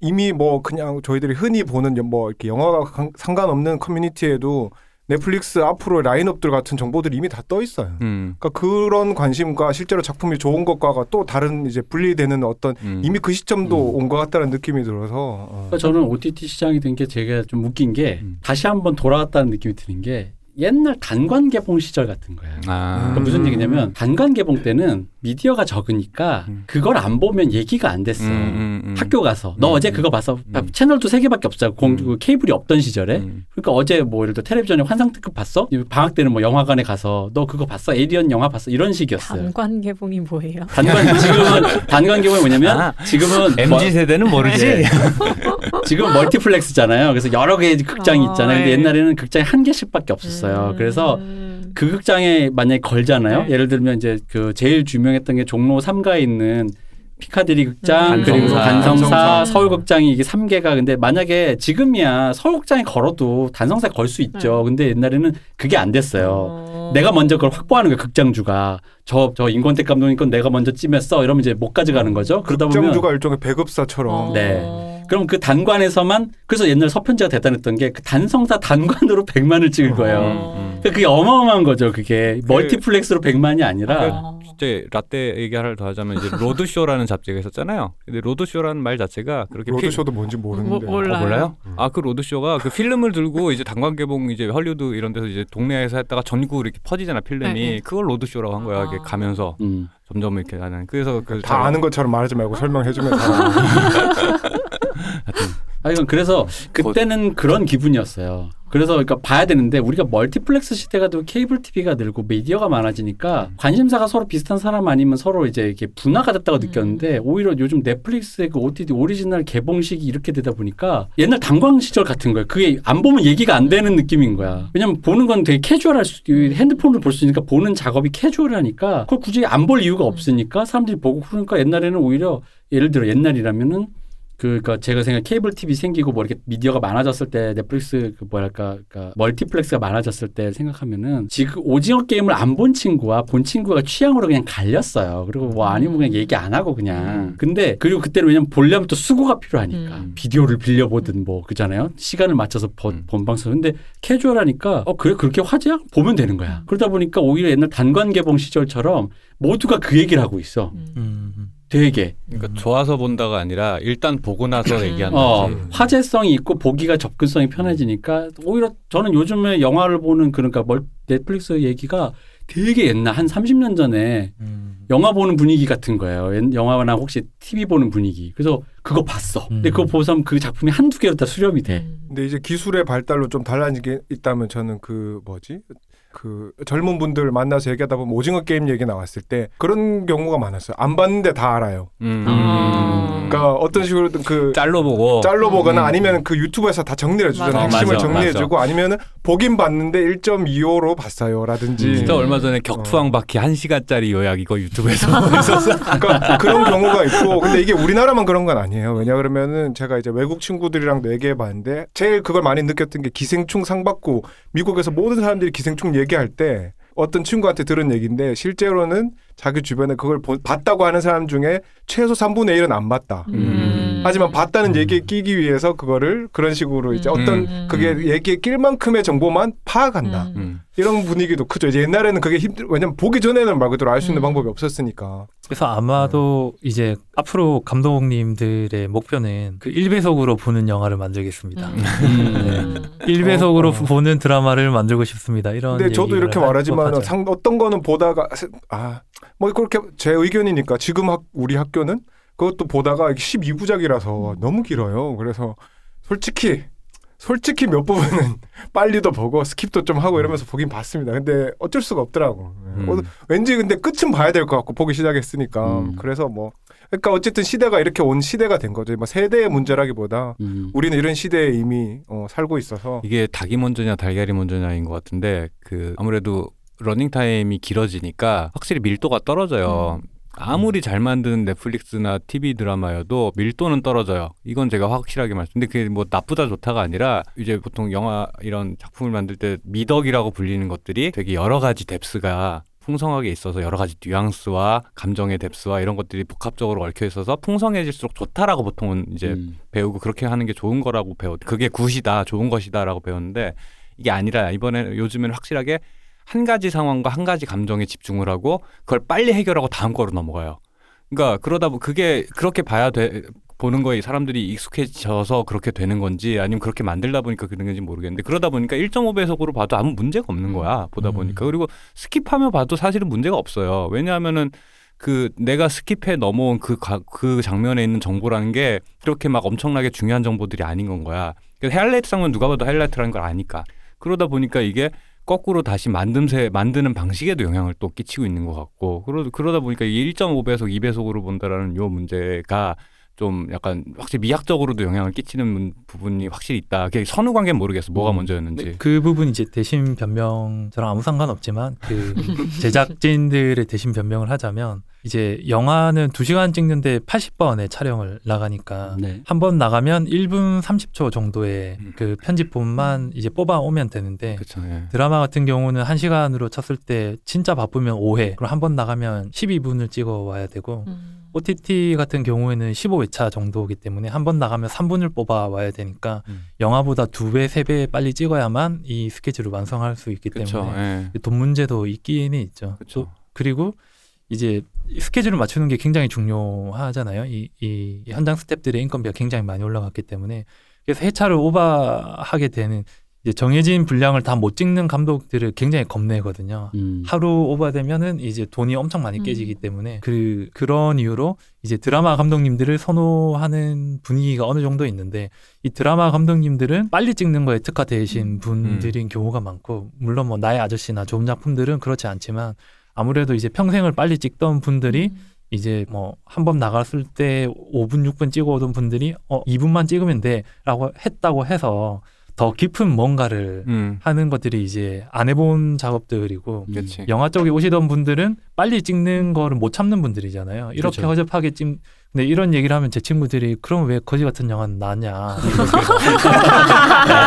이미 뭐 그냥 저희들이 흔히 보는 뭐 이렇게 영화가 강- 상관없는 커뮤니티에도 넷플릭스 앞으로 라인업들 같은 정보들이 이미 다 떠 있어요. 음, 그러니까 그런 관심과 실제로 작품이 좋은 것과가 또 다른 이제 분리되는 어떤 음. 이미 그 시점도 음. 온것 같다는 느낌이 들어서 어. 그러니까 저는 OTT 시장이 된 게 제가 좀 웃긴 게 음. 다시 한번 돌아왔다는 느낌이 드는 게 옛날 단관 개봉 시절 같은 거예요. 아, 그러니까 무슨 얘기냐면 단관 개봉 때는 미디어가 적으니까 음. 그걸 안 보면 얘기가 안 됐어. 음, 음, 음. 학교 가서 너 음, 어제 음. 그거 봤어? 음. 채널도 세 개밖에 없잖아. 공 음. 케이블이 없던 시절에. 음. 그러니까 어제 뭐 예를 들어 텔레비전에 환상 특급 봤어? 방학 때는 뭐 영화관에 가서 너 그거 봤어? 에이리언 영화 봤어? 이런 식이었어요. 단관 개봉이 뭐예요? 단관 지금은 단관 개봉이 뭐냐면 아, 지금은 MZ 세대는 모르지. 네. 지금 멀티플렉스잖아요. 그래서 여러 개의 극장이 아, 있잖아요. 근데 예. 옛날에는 극장이 한 개씩밖에 없었어 요. 음. 그래서 그 극장에 만약에 걸잖아요. 네. 예를 들면 이제 그 제일 유명했던 게 종로 3가에 있는 피카디리 극장 음. 그리고 단성사. 단성사, 단성사. 서울 극장이 이게 3개가 근데 만약에 지금이야 서울 극장에 걸어도 단성사에 걸 수 있죠. 네. 근데 옛날에는 그게 안 됐어요. 어. 내가 먼저 그걸 확보하는 거야 극장주가 저저 임권택 감독님 건 내가 먼저 찜했어 이러면 이제 못 가져가는 거죠. 그러다 보면 극장주가 일종의 배급사처럼 어. 네. 그럼 그 단관에서만 그래서 옛날 서편제가 대단했던 게 그 단성사 단관으로 100만을 찍을 거예요. 음, 그러니까 그게 어마어마한 거죠. 그게 멀티플렉스로 100만이 아니라 어. 이제 라떼 얘기 하나를 더 하자면 이제 로드쇼라는 잡지가 있었잖아요. 근데 로드쇼라는 말 자체가 그렇게 피- 로드쇼도 뭔지 모르는데 뭐- 몰라요. 어, 몰라요? 음. 아그 로드쇼가 그 필름을 들고 이제 단관 개봉 이제 헐리우드 이런 데서 이제 동네에서 했다가 전국으로 이렇게 퍼지잖아 필름이 네, 네. 그걸 로드쇼라고 한 거야 이렇게 아. 가면서 음. 점점 이렇게 가는 그래서 그 다 아는 것처럼 말하지 말고 설명해 주면 다 아 이건 그래서 그때는 그런 기분이었어요. 그래서 그러니까 봐야 되는데 우리가 멀티플렉스 시대가 되고 케이블 TV가 늘고 미디어가 많아지니까 관심사가 서로 비슷한 사람 아니면 서로 이제 이렇게 분화가 됐다고 음. 느꼈는데 오히려 요즘 넷플릭스의 그 OTT 오리지널 개봉식이 이렇게 되다 보니까 옛날 단관 시절 같은 거예요. 그게 안 보면 얘기가 안 되는 느낌인 거야. 왜냐면 보는 건 되게 캐주얼할 수, 핸드폰으로 볼 수 있으니까 보는 작업이 캐주얼하니까 그걸 굳이 안 볼 이유가 없으니까 사람들이 보고 그러니까 옛날에는 오히려 예를 들어 옛날이라면은 그, 그니까 제가 생각 케이블 TV 생기고 뭐 이렇게 미디어가 많아졌을 때 넷플릭스 그 뭐랄까, 그니까 멀티플렉스가 많아졌을 때 생각하면은 지금 오징어 게임을 안 본 친구와 본 친구가 취향으로 그냥 갈렸어요. 그리고 뭐 아니면 그냥 얘기 안 하고 그냥. 근데 그리고 그때는 왜냐면 보려면 또 수고가 필요하니까 음. 비디오를 빌려 보든 뭐 그잖아요. 시간을 맞춰서 본, 음. 본 방송. 근데 캐주얼하니까 어 그래 그렇게 화제야? 보면 되는 거야. 그러다 보니까 오히려 옛날 단관 개봉 시절처럼 모두가 그 얘기를 하고 있어. 음. 음. 되게. 그러니까 좋아서 본다가 아니라 일단 보고 나서 얘기한다. 어, 음. 화제성이 있고 보기가 접근성이 편해지니까 오히려 저는 요즘에 영화를 보는 그러니까 멀, 넷플릭스 얘기가 되게 옛날 한 30년 전에 음. 영화 보는 분위기 같은 거예요. 옛- 영화나 혹시 TV 보는 분위기. 그래서 그거 봤어. 근데 음. 그거 보고서 그 작품이 한두 개로 다 수렴이 돼. 음. 근데 이제 기술의 발달로 좀 달라진 게 있다면 저는 그 뭐지 그 젊은 분들 만나서 얘기하다 보면 오징어 게임 얘기 나왔을 때 그런 경우가 많았어요. 안 봤는데 다 알아요. 음. 아. 그러니까 어떤 식으로든 그 짤로 보고 짤로 보거나 음. 아니면 그 유튜브에서 다 정리해 주잖아요. 맞아. 핵심을 맞아, 정리해 주고 아니면은 보긴 봤는데 1.25로 봤어요라든지. 음. 진짜 얼마 전에 격투왕 바퀴 한 시간짜리 요약 이거 유튜브에서 보냈었어. 그러니까 그런 경우가 있고 근데 이게 우리나라만 그런 건 아니에요. 왜냐 그러면은 제가 이제 외국 친구들이랑 얘기해 봤는데 제일 그걸 많이 느꼈던 게 기생충 상 받고 미국에서 모든 사람들이 기생충 얘기 할 때 어떤 친구한테 들은 얘기인데 실제로는 자기 주변에 그걸 보- 봤다고 하는 사람 중에 최소 3분의 1은 안 봤다. 음. 하지만 봤다는 음. 얘기에 끼기 위해서 그거를 그런 식으로 이제 음. 어떤 음. 그게 얘기에 낄 만큼의 정보만 파악한다. 음. 음. 이런 분위기도 크죠. 이제 옛날에는 그게 힘들 왜냐면 보기 전에는 말 그대로 알 수 있는 음. 방법이 없었으니까. 그래서 아마도 이제 앞으로 감독님들의 목표는 그 1배속으로 보는 영화를 만들겠습니다. 음. 음. 1배속으로 어, 어. 보는 드라마를 만들고 싶습니다. 이런 근데 저도 이렇게 할 말하지만. 상, 어떤 거는 보다가 아뭐 그렇게 제 의견이니까 지금 학, 우리 학교는 그것도 보다가 12부작이라서 너무 길어요. 그래서 솔직히 솔직히 몇 부분은 빨리도 보고 skip도 좀 하고 이러면서 보긴 봤습니다. 근데 어쩔 수가 없더라고. 음. 어, 왠지 근데 끝은 봐야 될 것 같고 보기 시작했으니까 음. 그래서 뭐 그러니까 어쨌든 시대가 이렇게 온 시대가 된 거죠. 뭐 세대의 문제라기보다 음. 우리는 이런 시대에 이미 어, 살고 있어서 이게 닭이 먼저냐 달걀이 먼저냐인 것 같은데 그 아무래도 러닝 타임이 길어지니까 확실히 밀도가 떨어져요. 아무리 잘 만든 넷플릭스나 TV 드라마여도 밀도는 떨어져요. 이건 제가 확실하게 말씀. 근데 그게 뭐 나쁘다 좋다가 아니라 이제 보통 영화 이런 작품을 만들 때 미덕이라고 불리는 것들이 되게 여러 가지 depth가 풍성하게 있어서 여러 가지 뉘앙스와 감정의 depth와 이런 것들이 복합적으로 얽혀 있어서 풍성해질수록 좋다라고 보통은 이제 음. 배우고 그렇게 하는 게 좋은 거라고 배웠. 그게 good이다, 좋은 것이다라고 배웠는데 이게 아니라 이번에 요즘에는 확실하게 한 가지 상황과 한 가지 감정에 집중을 하고 그걸 빨리 해결하고 다음 거로 넘어가요. 그러니까 그러다 보 그게 그렇게 봐야 돼 보는 거에 사람들이 익숙해져서 그렇게 되는 건지 아니면 그렇게 만들다 보니까 그런 건지 모르겠는데 그러다 보니까 1.5배속으로 봐도 아무 문제가 없는 거야 보다 음. 보니까. 그리고 skip하며 봐도 사실은 문제가 없어요. 왜냐하면은 그 내가 skip해 넘어온 그, 가, 그 장면에 있는 정보라는 게 그렇게 막 엄청나게 중요한 정보들이 아닌 건 거야. 그래서 하이라이트 장면 누가 봐도 하이라이트라는 걸 아니까. 그러다 보니까 이게 거꾸로 다시 만듦새 만드는 방식에도 영향을 또 끼치고 있는 것 같고 그러, 그러다 보니까 이게 1.5배속, 2배속으로 본다라는 요 문제가 좀 약간 확실히 미학적으로도 영향을 끼치는 문- 부분이 확실히 있다. 그게 선후 관계는 모르겠어. 뭐가 음. 먼저였는지. 네, 그 부분 이제 대신 변명 저랑 아무 상관없지만 그 제작진들의 대신 변명을 하자면 이제 영화는 2시간 찍는데 80번의 촬영을 나가니까 네. 한번 나가면 1분 30초 정도의 음. 그 편집본만 이제 뽑아 오면 되는데 그렇죠. 예. 드라마 같은 경우는 1시간으로 쳤을 때 진짜 바쁘면 5회 그럼 한 번 나가면 12분을 찍어 와야 되고 음. OTT 같은 경우에는 15회차 정도이기 때문에 한 번 나가면 3분을 뽑아 와야 되니까 음. 영화보다 2배, 3배 빨리 찍어야만 이 스케줄을 완성할 수 있기 그렇죠. 때문에 예. 돈 문제도 있기는 있죠. 그렇죠. 또 그리고 이제 스케줄을 맞추는 게 굉장히 중요하잖아요. 이, 이 현장 스태프들의 인건비가 굉장히 많이 올라갔기 때문에 그래서 해차를 오버하게 되는 이제 정해진 분량을 다 못 찍는 감독들을 굉장히 겁내거든요. 음. 하루 오버되면은 이제 돈이 엄청 많이 음. 깨지기 때문에 그 그런 이유로 이제 드라마 감독님들을 선호하는 분위기가 어느 정도 있는데 이 드라마 감독님들은 빨리 찍는 거에 특화되신 분들인 경우가 많고 물론 뭐 나의 아저씨나 좋은 작품들은 그렇지 않지만 아무래도 이제 평생을 빨리 찍던 분들이 음. 이제 뭐 한 번 나갔을 때 5분 6분 찍어 오던 분들이 어 2분만 찍으면 돼라고 했다고 해서 더 깊은 뭔가를 음. 하는 것들이 이제 안 해본 작업들이고 음. 그렇지. 영화 쪽에 오시던 분들은 빨리 찍는 거를 못 참는 분들이잖아요. 이렇게 그렇죠. 허접하게 찍. 근데 이런 얘기를 하면 제 친구들이 그럼 왜 거지 같은 영화는 나냐.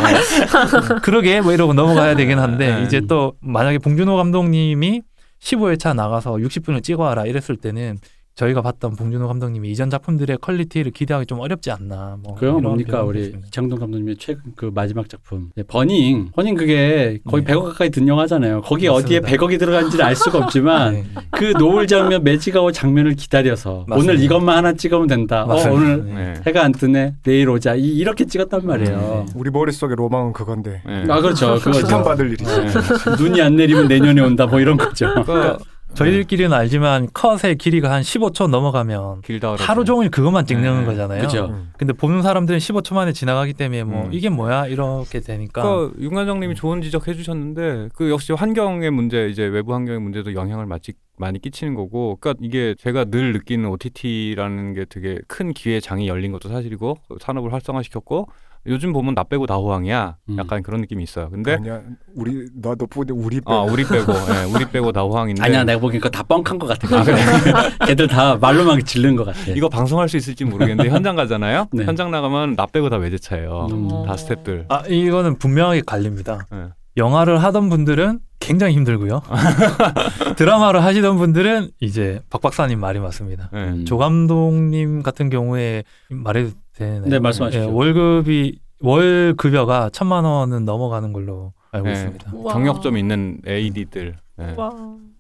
네. 그러게 뭐 이러고 넘어가야 되긴 한데 네. 이제 또 만약에 봉준호 감독님이 15회차 나가서 60분을 찍어와라 이랬을 때는 저희가 봤던 봉준호 감독님이 이전 작품들의 quality를 기대하기 좀 어렵지 않나. 뭐 그건 이런 뭡니까 우리. 이창동 감독님의 최근 그 마지막 작품 네, 버닝 버닝 그게 거의 네. 100억 가까이 든 영화잖아요 거기 어디에 맞습니다. 100억이 들어간지는 알 수가 없지만 네. 그 노을 장면 매직아웃 장면을 기다려서 맞습니다. 오늘 이것만 하나 찍으면 된다 어, 맞습니다. 오늘 네. 네. 해가 안 뜨네 내일 오자 이, 이렇게 찍었단 말이에요 우리 머릿속에 로망은 그건데 예. 아 그렇죠 그거죠 칭찬받을 일이지. 예. 눈이 안 내리면 내년에 온다 뭐 이런 거죠 그러니까 저희들끼리는 알지만 컷의 길이가 한 15초 넘어가면 길다. 하루 종일 그것만 찍는 네. 거잖아요. 그죠 음. 근데 보는 사람들은 15초 만에 지나가기 때문에 뭐 음. 이게 뭐야 이렇게 되니까 그러니까 윤관장님이 좋은 지적해 주셨는데 그 역시 환경의 문제 이제 외부 환경의 문제도 영향을 많이 많이 끼치는 거고 그러니까 이게 제가 늘 느끼는 OTT라는 게 되게 큰 기회 장이 열린 것도 사실이고 산업을 활성화시켰고 요즘 보면 나 빼고 다 호황이야 음. 약간 그런 느낌이 있어요 근데 아니야 우리 나너 보는데 우리 빼. 아 우리 빼고 예, 우리 빼고 다 호황인데 아니야 내가 보기엔 그거 다 뻥한 것 같아 걔들 다 말로만 질른 것 같아 이거 방송할 수 있을지 모르겠는데 현장 가잖아요 네. 현장 나가면 나 빼고 다 외제차예요 음. 다 스탭들 아 이거는 분명하게 갈립니다. 예. 영화를 하던 분들은 굉장히 힘들고요. 드라마를 하시던 분들은 이제 박 박사님 말이 맞습니다. 예. 음. 조 감독님 같은 경우에 말해도 되나요? 네, 말씀하십시오. 예, 월급이 월 급여가 천만 원은 넘어가는 걸로 알고 예. 있습니다. 우와. 경력 좀 있는 AD들 예. 와.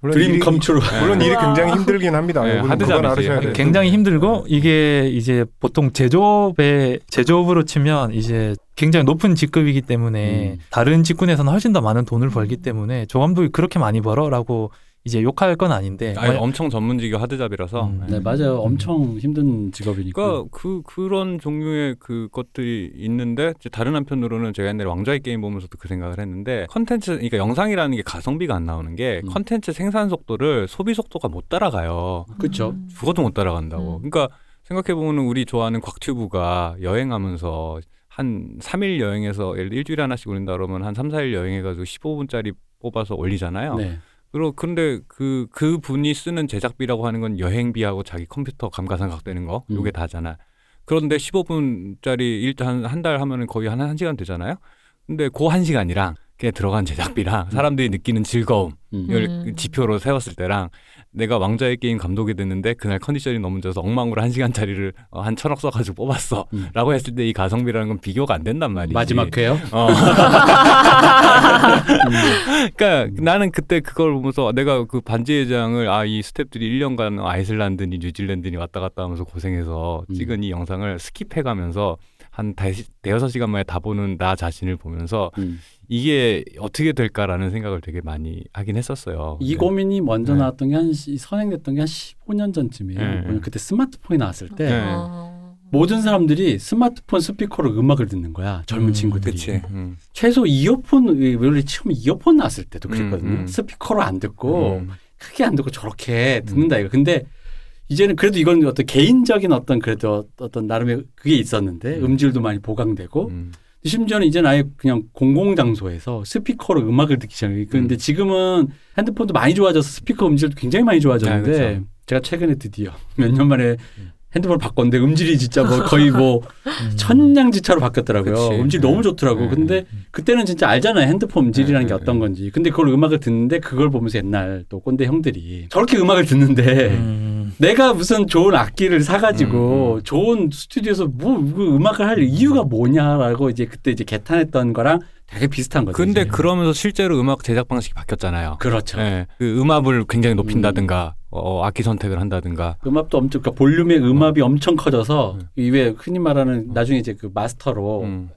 물론 dream 일이- come true 물론 예. 일이. 굉장히 힘들긴 합니다. 네, hard job이지. 굉장히 힘들고 이게 이제 보통 제조업의 제조업으로 치면 이제 굉장히 높은 직급이기 때문에 음. 다른 직군에서는 훨씬 더 많은 돈을 벌기 때문에 조 감독이 그렇게 많이 벌더라고 이제 욕할 건 아닌데 아니, 엄청 전문직이 하드잡이라서 음. 예. 네 맞아요 엄청 힘든 직업이니까 그러니까 그 그런 종류의 그 것들이 있는데 이제 다른 한편으로는 제가 옛날에 왕좌의 게임 보면서도 그 생각을 했는데 컨텐츠 그러니까 영상이라는 게 가성비가 안 나오는 게 음. 컨텐츠 생산 속도를 소비 속도가 못 따라가요. 그쵸. 음. 죽어도 못 따라간다고. 음. 그러니까 생각해 보면 우리 좋아하는 곽튜브가 여행하면서 한 3일 여행해서 일주일에 하나씩 올린다 그러면 한 3, 4일 여행해 가지고 15분짜리 뽑아서 올리잖아요. 네. 그리고 근데 그, 그 분이 쓰는 제작비라고 하는 건 여행비하고 자기 컴퓨터 감가상각 되는 거, 음. 요게 다잖아. 그런데 15분짜리 일단 한 달 하면은 거의 한 1시간 되잖아요. 근데 그 1시간이랑 그게 들어간 제작비랑 사람들이 느끼는 즐거움, 음. 이걸 음. 지표로 세웠을 때랑 내가 왕좌의 게임 감독이 됐는데 그날 컨디션이 너무 좋아서 엉망으로 한 시간짜리를 어, 한 천억 써가지고 뽑았어 음. 라고 했을 때 이 가성비라는 건 비교가 안 된단 말이지 마지막 회요? 어. 그러니까 나는 그때 그걸 보면서 내가 그 반지 회장을 아 이 스탭들이 1년간 아이슬란드니 뉴질랜드니 왔다 갔다 하면서 고생해서 음. 찍은 이 영상을 skip해가면서 한 대여섯 시간 만에 다 보는 나 자신을 보면서 음. 이게 어떻게 될까라는 생각을 되게 많이 하긴 했었어요. 이 네. 고민이 먼저 네. 나왔던 게 한 선행됐던 게 한 15년 전쯤이에요. 네. 그때 스마트폰이 나왔을 때 네. 어. 모든 사람들이 스마트폰 스피커로 음악을 듣는 거야. 젊은 음, 친구들이. 음. 최소 이어폰 원래 처음 이어폰 나왔을 때도 그랬거든요. 음, 음. 스피커로 안 듣고 음. 크게 안 듣고 저렇게 듣는다 이거. 근데 이제는 그래도 이건 어떤 개인적인 어떤 그래도 어떤 나름의 그게 있었는데 음. 음. 질도 많이 보강되고 음. 심지어는 이제는 아예 그냥 공공장소에서 스피커로 음악을 듣기 시작해요. 근데 지금은 핸드폰도 많이 좋아져서 스피커 음질도 굉장히 많이 좋아졌는데 아, 그렇죠. 제가 최근에 드디어 몇 년 만에 핸드폰을 바꿨는데 음질이 진짜 뭐 거의 뭐 천냥지차로 바뀌었더라고요. 그치. 음질 너무 좋더라고. 네. 근데 그때는 진짜 알잖아요. 핸드폰 음질이라는 네, 게 네, 어떤 네. 건지. 근데 그걸 음악을 듣는데 그걸 보면서 옛날 또 꼰대 형들이 저렇게 음악을 듣는데 음. 내가 무슨 좋은 악기를 사가지고 음, 음. 좋은 스튜디오에서 뭐, 그 음악을 할 이유가 뭐냐라고 이제 그때 이제 개탄했던 거랑 되게 비슷한 거죠. 근데 이제. 그러면서 실제로 음악 제작 방식이 바뀌었잖아요. 그렇죠. 예, 그 음압을 굉장히 높인다든가 어, 악기 선택을 한다든가 음압도 엄청 그러니까 볼륨의 음압이 엄청 커져서 음. 이제 흔히 말하는 나중에 이제 그 마스터로 음.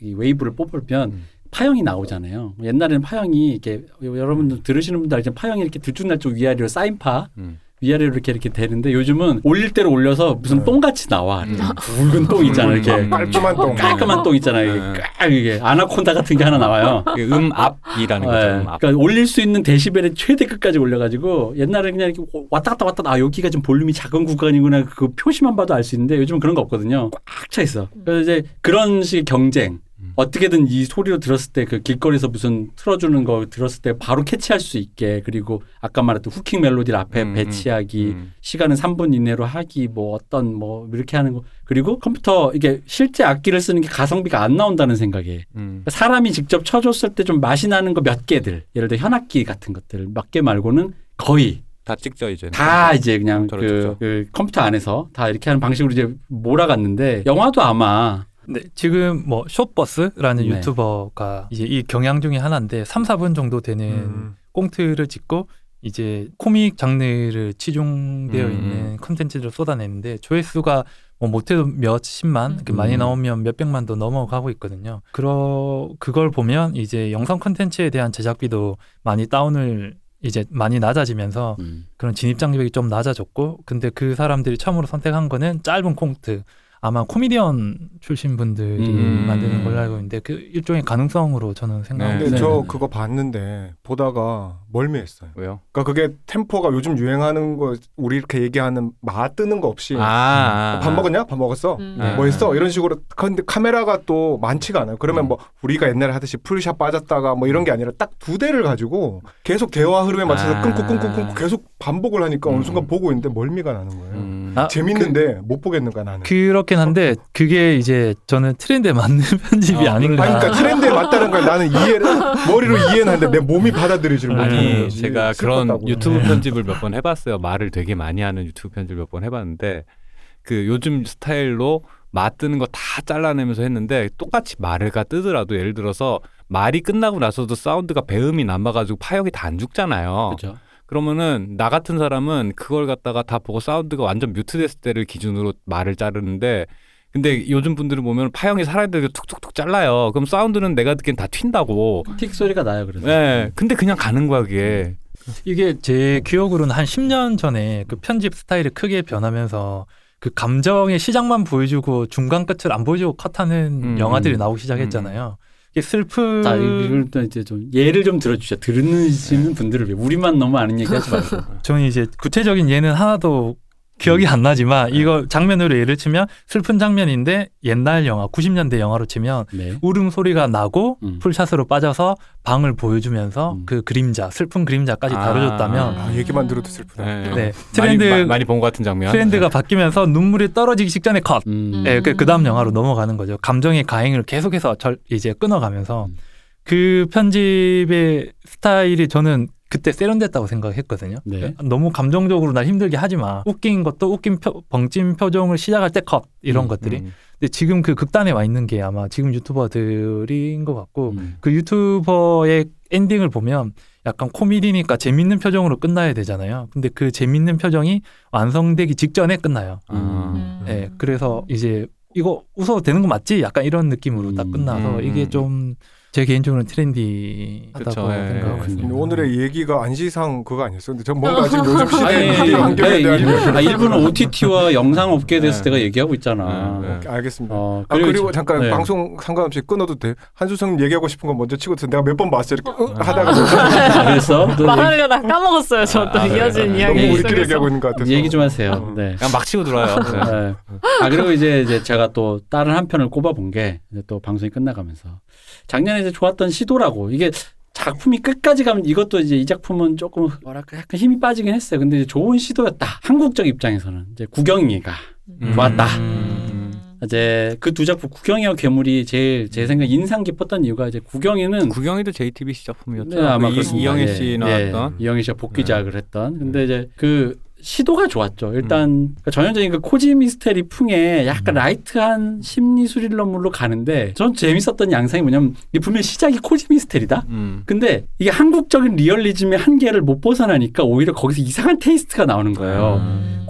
이 wave를 뽑으면 음. 파형이 나오잖아요. 옛날에는 파형이 이렇게 여러분들 들으시는 분들 알지만 파형이 이렇게 들쭉날쭉 위아래로 사인파 음. 위아래로 이렇게 이렇게 되는데 요즘은 올릴 대로 올려서 무슨 네. 똥같이 나와. 음. 굵은 똥 있잖아. 이렇게 음. 깔끔한 똥. 깔끔한 똥 있잖아요. 이게 네. 꽉 이게 아나콘다 같은 게 하나 나와요. 이게 음압이라는 거죠. 네. 음압. 그러니까 올릴 수 있는 데시벨의 최대 끝까지 올려 가지고 옛날에 그냥 이렇게 왔다 갔다 왔다 아 여기가 좀 볼륨이 작은 구간이구나 그 표시만 봐도 알 수 있는데 요즘은 그런 거 없거든요. 꽉 차 있어. 그래서 이제 그런 식의 경쟁. 음. 어떻게든 이 소리로 들었을 때 그 길거리에서 무슨 틀어주는 거 들었을 때 바로 캐치할 수 있게 그리고 아까 말했던 후킹 멜로디를 앞에 음, 배치하기 음. 시간은 3분 이내로 하기 뭐 어떤 뭐 이렇게 하는 거 그리고 컴퓨터 이게 실제 악기를 쓰는 게 가성비가 안 나온다는 생각에 음. 사람이 직접 쳐줬을 때 좀 맛이 나는 거 몇 개들 예를 들어 현악기 같은 것들 몇 개 말고는 거의 다 찍죠 이제. 다 이제 그냥 그. 그 컴퓨터 안에서 다 이렇게 하는 방식으로 이제 몰아갔는데 영화도 아마 네, 지금 뭐 숏박스라는 네. 유튜버가 이제 이 경향 중에 하나인데 3, 4분 정도 되는 음. 꽁트를 찍고 이제 코믹 장르를 치중되어 음. 있는 컨텐츠를 쏟아내는데 조회수가 뭐 못해도 몇십만, 이렇게 많이 음. 나오면 몇백만도 넘어가고 있거든요. 그러 그걸 보면 이제 영상 컨텐츠에 대한 제작비도 많이 다운을 이제 많이 낮아지면서 음. 그런 진입 장벽이 좀 낮아졌고 근데 그 사람들이 처음으로 선택한 거는 짧은 꽁트 아마 코미디언 출신 분들이 음. 만드는 걸로 알고 있는데 그 일종의 가능성으로 저는 생각합니다. 근데 네, 저 네, 네. 그거 봤는데 보다가 멀미했어요. 왜요? 그러니까 그게 템포가 요즘 유행하는 거 우리 이렇게 얘기하는 마 뜨는 거 없이 아, 밥 먹었냐? 밥 먹었어. 음. 네. 뭐 했어? 이런 식으로 근데 카메라가 또 많지가 않아요. 그러면 음. 뭐 우리가 옛날에 하듯이 풀샷 빠졌다가 뭐 이런 게 아니라 딱 두 대를 가지고 계속 대화 흐름에 맞춰서 아. 끊고 끊고 끊고 계속 반복을 하니까 어느 음. 순간 보고 있는데 멀미가 나는 거예요. 음. 아, 재밌는데 못 보겠는 거야 나는. 그렇긴 한데 그게 이제 저는 트렌드에 맞는 편집이 어, 아닌가. 아니, 그러니까 트렌드에 맞다는 걸 나는 이해를 머리로 이해는 하는데 내 몸이 받아들이지를 못하는 아니 거지. 제가 그런 슬펐다고. 유튜브 네. 편집을 몇 번 해봤어요. 말을 되게 많이 하는 유튜브 편집을 몇 번 해봤는데 그 요즘 스타일로 맞뜨는 거 다 잘라내면서 했는데 똑같이 말을가 뜨더라도 예를 들어서 말이 끝나고 나서도 사운드가 배음이 남아가지고 파역이 다 안 죽잖아요. 그렇죠. 그러면은 나 같은 사람은 그걸 갖다가 다 보고 사운드가 완전 뮤트됐을 때를 기준으로 말을 자르는데 근데 요즘 분들은 보면 파형이 살아야 되게 툭툭툭 잘라요. 그럼 사운드는 내가 듣기엔 다 튄다고. 틱 소리가 나요. 그래서. 네. 근데 그냥 가는 거야 그게. 이게 제 기억으로는 한 10년 전에 그 편집 스타일이 크게 변하면서 그 감정의 시작만 보여주고 중간 끝을 안 보여주고 컷하는 음. 영화들이 나오기 시작했잖아요. 이게 슬픈 자, 이걸 또 이제 좀 예를 좀 들어주죠. 들으시는 분들을 위해 우리만 너무 아는 얘기하지 말고. 저는 이제 구체적인 예는 하나도 기억이 안 나지만 이거 장면으로 예를 치면 슬픈 장면인데 옛날 영화 90년대 영화로 치면 네. 울음소리가 나고 음. 풀샷으로 빠져서 방을 보여주면서 음. 그 그림자 슬픈 그림자까지 아. 다뤄줬다면 아, 얘기만 들어도 슬프다. 네. 네. 많이, 트렌드 마- 많이 본 것 같은 장면. 트렌드가 바뀌면서 눈물이 떨어지기 직전에 컷. 음. 예, 그, 그 다음 영화로 넘어가는 거죠. 감정의 가행을 계속해서 절, 이제 끊어가면서 음. 그 편집의 스타일이 저는 그때 세련됐다고 생각했거든요. 네. 너무 감정적으로 날 힘들게 하지 마. 웃긴 것도 웃긴 표, 벙찐 표정을 시작할 때 컷. 이런 음, 것들이. 음. 근데 지금 그 극단에 와 있는 게 아마 지금 유튜버들인 것 같고 음. 그 유튜버의 엔딩을 보면 약간 코미디니까 재밌는 표정으로 끝나야 되잖아요. 근데 그 재밌는 표정이 완성되기 직전에 끝나요. 아. 음. 예, 그래서 이제 이거 웃어도 되는 거 맞지? 약간 이런 느낌으로 딱 음. 끝나서 음. 이게 좀 제 개인적으로는 트렌디하다고 그쵸, 예. 생각하거든요. 음. 오늘의 얘기가 안시상 그거 아니었어요? 근데 전 뭔가 지금 요즘 아니, 시대의 아니, 환경에 아니, 대한 일부, 아, 일부는 OTT와 영상 업계에 대해서 네. 내가 얘기하고 있잖아. 네, 네. 오케이, 알겠습니다. 어, 아 그리고 저- 잠깐 네. 방송 상관없이 끊어도 돼. 한수성 얘기하고 싶은 거 먼저 치고 내가 몇 번 봤어요. 이렇게 응? 아, 하다가 그래서 너 얘기, 말하려다 까먹었어요. 저도 아, 네. 이어진 이야기 너무 우리끼리 속에서. 얘기하고 있는 것 같아서. 얘기 좀 하세요. 어. 네. 그냥 막 치고 들어와요. 네. 네. 아 그리고 이제 이제 제가 또 다른 한 편을 꼽아본 게 또 방송이 끝나가면서 작년에 이제 좋았던 시도라고 이게 작품이 끝까지 가면 이것도 이제 이 작품은 조금 뭐랄까 약간 힘이 빠지긴 했어요. 근데 이제 좋은 시도였다. 한국적 입장에서는 이제 구경이가 음. 좋았다. 음. 이제 그 두 작품 구경이와 괴물이 제일 제 생각 에 인상 깊었던 이유가 이제 구경이는 구경이도 JTBC 작품이었죠. 네, 아마 그 이-. 이영애 예, 씨 예. 나왔던. 이영애 씨가 복귀작을 했던. 근데 이제 그 시도가 좋았죠. 일단 그러니까 전형적인 그 cozy mystery 풍의 약간 light한 심리 스릴러물로 가는데 전 재밌었던 양상이 뭐냐면 이게 분명히 시작이 cozy mystery다. 음. 근데 이게 한국적인 리얼리즘의 한계를 못 벗어나니까 오히려 거기서 이상한 taste가 나오는 거예요.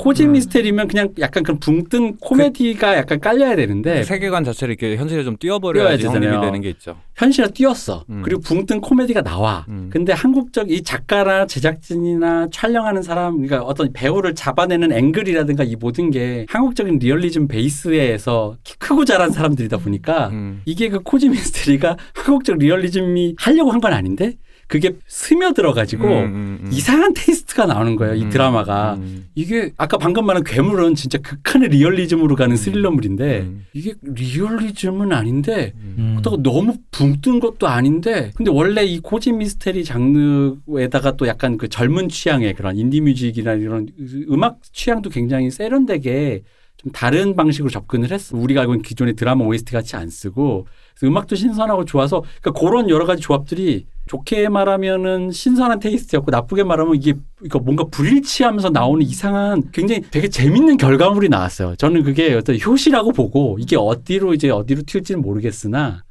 음. cozy 음. mystery면 그냥 약간 그런 붕뜬 코미디가 약간 깔려야 되는데 세계관 자체를 이렇게 현실에 좀 띄워버려야지 띄워야 성립이. 되는 게 있죠. 현실에 띄었어. 음. 그리고 붕뜬 코미디가 나와. 음. 근데 한국적 이 작가나 제작진이나 촬영하는 사람, 그러니까 어떤 배우를 잡아내는 앵글이라든가 이 모든 게 한국적인 리얼리즘 베이스에서 키 크고 자란 사람들이다 보니까 음. 이게 그 cozy mystery가 한국적 리얼리즘이 하려고 한 건 아닌데 그게 스며들어가지고 음, 음, 음. 이상한 taste가 나오는 거예요. 이 음, 드라마가. 음. 이게 아까 방금 말한 괴물은 진짜 극한의 리얼리즘으로 가는 스릴러물인데 음. 이게 리얼리즘은 아닌데 음. 그렇다고 너무 붕 뜬 것도 아닌데 근데 원래 이 cozy mystery 장르에다가 또 약간 그 젊은 취향의 그런 indie music이나 이런 음악 취향도 굉장히 세련되게 좀 다른 방식으로 접근을 했어. 우리가 알고 있는 기존의 드라마 OST 같이 안 쓰고 음악도 신선하고 좋아서 그러니까 그런 여러 가지 조합들이 좋게 말하면은 신선한 테이스트였고 나쁘게 말하면 이게 이거 뭔가 불일치하면서 나오는 이상한 굉장히 되게 재밌는 결과물이 나왔어요. 저는 그게 어떤 효시라고 보고 이게 어디로 이제 어디로 튈지는 모르겠으나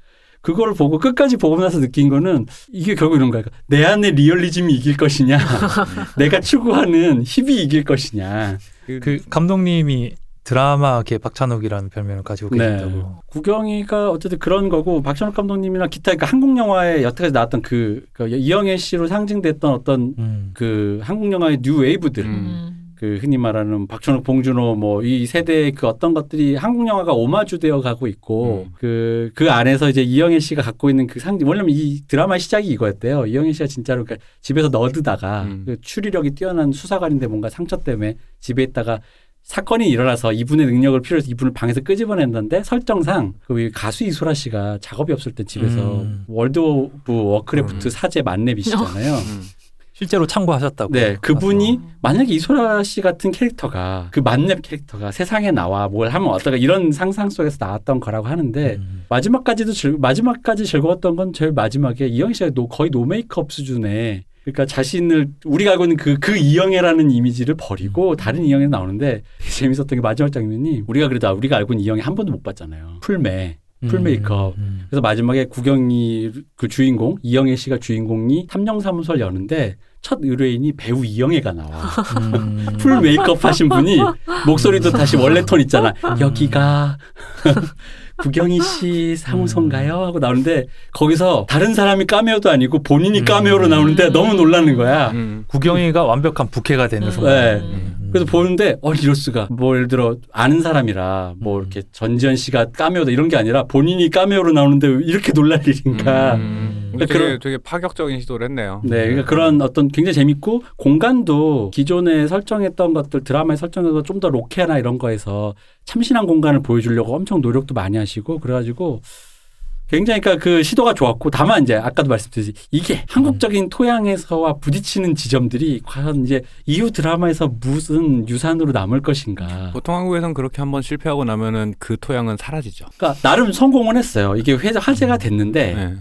그걸 보고 끝까지 보고 나서 느낀 거는 이게 결국 이런 거야. 내 안에 리얼리즘이 이길 것이냐, 내가 추구하는 힙이 이길 것이냐. 그 감독님이 드라마계 박찬욱이라는 별명을 가지고 네. 계신다고. 구경이가 어쨌든 그런 거고 박찬욱 감독님이나 기타 그러니까 한국 영화에 여태까지 나왔던 그, 그 이영애 씨로 상징됐던 어떤 음. 그 한국 영화의 new wave들. 음. 그 흔히 말하는 박찬욱, 봉준호 뭐 이 세대의 그 어떤 것들이 한국 영화가 오마주되어 가고 있고 음. 그, 그 안에서 이제 이영애 씨가 갖고 있는 그 상징, 원래는 이 드라마의 시작이 이거였대요. 이영애 씨가 진짜로 그러니까 집에서 nerd다가 음. 그 추리력이 뛰어난 수사관인데 뭔가 상처 때문에 집에 있다가 사건이 일어나서 이분의 능력을 필요해서 이분을 방에서 끄집어낸다는데 설정상 그 가수 이소라 씨가 작업이 없을 때 집에서 음. World of Warcraft 음. 사제 만렙이시잖아요. 음. 실제로 참고하셨다고. 네, 그분이 아. 만약에 이소라 씨 같은 캐릭터가 그 만렙 캐릭터가 세상에 나와 뭘 하면 어떨까 이런 상상 속에서 나왔던 거라고 하는데 음. 마지막까지도 즐, 마지막까지 즐거웠던 건 제일 마지막에 이영애 씨가 노, 거의 no makeup 수준의 그러니까 자신을 우리가 알고 있는 그, 그 이영애라는 이미지를 버리고 다른 이영애 나오는데 재밌었던 게 마지막 장면이 우리가 그래도 우리가 알고 있는 이영애 한 번도 못 봤잖아요. 풀메. full makeup. 음. 그래서 마지막에 구경이 그 주인공 이영애 씨가 주인공이 탐정사무소를 여는데 첫 의뢰인이 배우 이영애가 나와. 음. full makeup 하신 분이 목소리도 다시 원래 톤 있잖아. 여기가 구경이 씨 사무소인가요? 하고 나오는데 거기서 다른 사람이 까메오도 아니고 본인이 음. 까메오로 나오는데 너무 놀라는 거야. 음. 구경이가 완벽한 부캐가 되는 음. 순간. 네. 음. 그래서 보는데 어 이럴 수가 뭐 예를 들어 아는 사람이라 뭐 음. 이렇게 전지현 씨가 까메오다 이런 게 아니라 본인이 까메오로 나오는데 왜 이렇게 놀랄 일인가 음. 되게, 그런- 되게 파격적인 시도를 했네요. 네, 그러니까 그런 어떤 굉장히 재밌고 공간도 기존에 설정했던 것들 드라마에 설정해서 좀 더 로케나 이런 거에서 참신한 공간을 보여주려고 엄청 노력도 많이 하시고 그래가지고 굉장히 그러니까 그 시도가 좋았고 다만 이제 아까도 말씀드렸듯이 이게 한국적인 토양에서와 부딪히는 지점들이 과연 이제 이후 드라마에서 무슨 유산으로 남을 것인가. 보통 한국에선 그렇게 한번 실패하고 나면은 그 토양은 사라지죠. 그러니까 나름 성공은 했어요. 이게 회- 화제가 됐는데 네.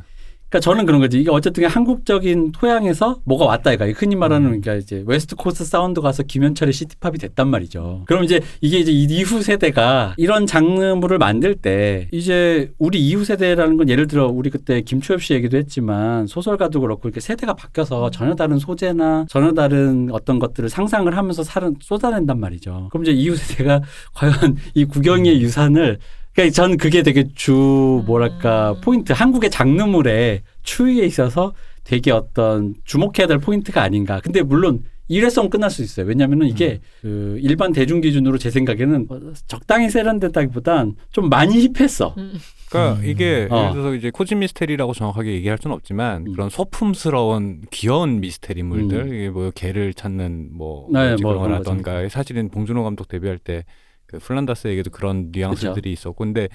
그러니까 저는 그런 거지. 이게 어쨌든 한국적인 토양에서 뭐가 왔다 이가 흔히 말하는 그러니까 이제 West Coast sound 가서 김현철의 city pop이 됐단 말이죠. 그럼 이제 이게 이제 이후 세대가 이런 장르물을 만들 때 이제 우리 이후 세대라는 건 예를 들어 우리 그때 김초엽 씨 얘기도 했지만 소설가도 그렇고 이렇게 세대가 바뀌어서 전혀 다른 소재나 전혀 다른 어떤 것들을 상상을 하면서 살은 쏟아낸단 말이죠. 그럼 이제 이후 세대가 과연 이 구경이의 유산을 그러니까 저는 그게 되게 주 뭐랄까 음. 포인트 한국의 장르물의 추이에 있어서 되게 어떤 주목해야 될 포인트가 아닌가. 근데 물론 일회성 끝날 수 있어요. 왜냐하면 이게 그 일반 대중 기준으로 제 생각에는 어, 적당히 세련됐다기보단 좀 많이 힙했어. 음. 그러니까 음. 이게 어. 예를 들어서 이제 코진 미스테리라고 정확하게 얘기할 수는 없지만 음. 그런 소품스러운 귀여운 미스테리물들 음. 이게 뭐 개를 찾는 뭐 네, 뭐지 뭐 그런 그런 거라던가 사실은 봉준호 감독 데뷔할 때 그 플란다스에게도 그런 뉘앙스들이 있었고 근데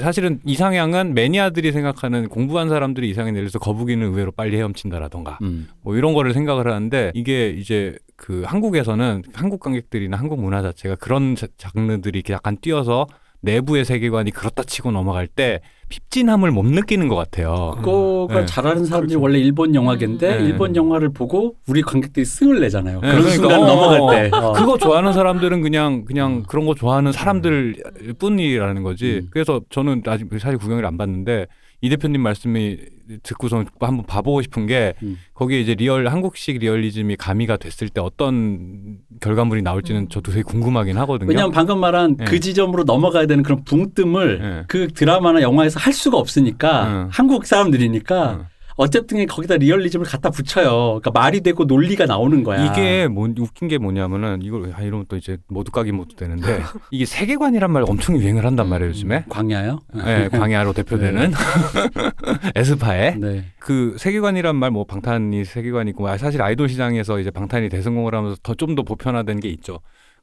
사실은 이상향은 매니아들이 생각하는 공부한 사람들이 이상향 예를 들어서 거북이는 의외로 빨리 헤엄친다라던가 음. 뭐 이런 거를 생각을 하는데 이게 이제 그 한국에서는 한국 관객들이나 한국 문화 자체가 그런 자- 장르들이 이렇게 약간 뛰어서 내부의 세계관이 그렇다 치고 넘어갈 때 핍진함을 못 느끼는 것 같아요. 그거가 네. 잘하는 사람들이 그렇죠. 원래 일본 영화계인데 네. 일본 영화를 보고 우리 관객들이 승을 내잖아요. 네, 그런 그러니까, 순간 어, 넘어갈 어, 때. 어. 그거 좋아하는 사람들은 그냥 그냥 그런 거 좋아하는 사람들 뿐이라는 거지. 음. 그래서 저는 아직 사실 구경을 안 봤는데 이 대표님 말씀이 듣고서 한번 봐보고 싶은 게 음. 거기에 이제 real 한국식 리얼리즘이 가미가 됐을 때 어떤 결과물이 나올지는 음. 저도 되게 궁금하긴 하거든요. 왜냐하면 방금 말한 네. 그 지점으로 넘어가야 되는 그런 붕뜸을 네. 그 드라마나 영화에서 할 수가 없으니까 음. 한국 사람들이니까 음. 어쨌든 거기다 리얼리즘을 갖다 붙여요. 그러니까 말이 되고 논리가 나오는 거야. 이게 뭐, 웃긴 게 뭐냐면은 이걸 아, 이러면 또 이제 모두 까기 모두 되는데 이게 세계관이란 말 엄청 유행을 한단 말이에요 요즘에. 광야요? 네, 광야로 대표되는 에스파에 네. 그 세계관이란 말 뭐 방탄이 세계관이 있고 아, 사실 아이돌 시장에서 이제 방탄이 대성공을 하면서 더 좀더 보편화된 게 있죠.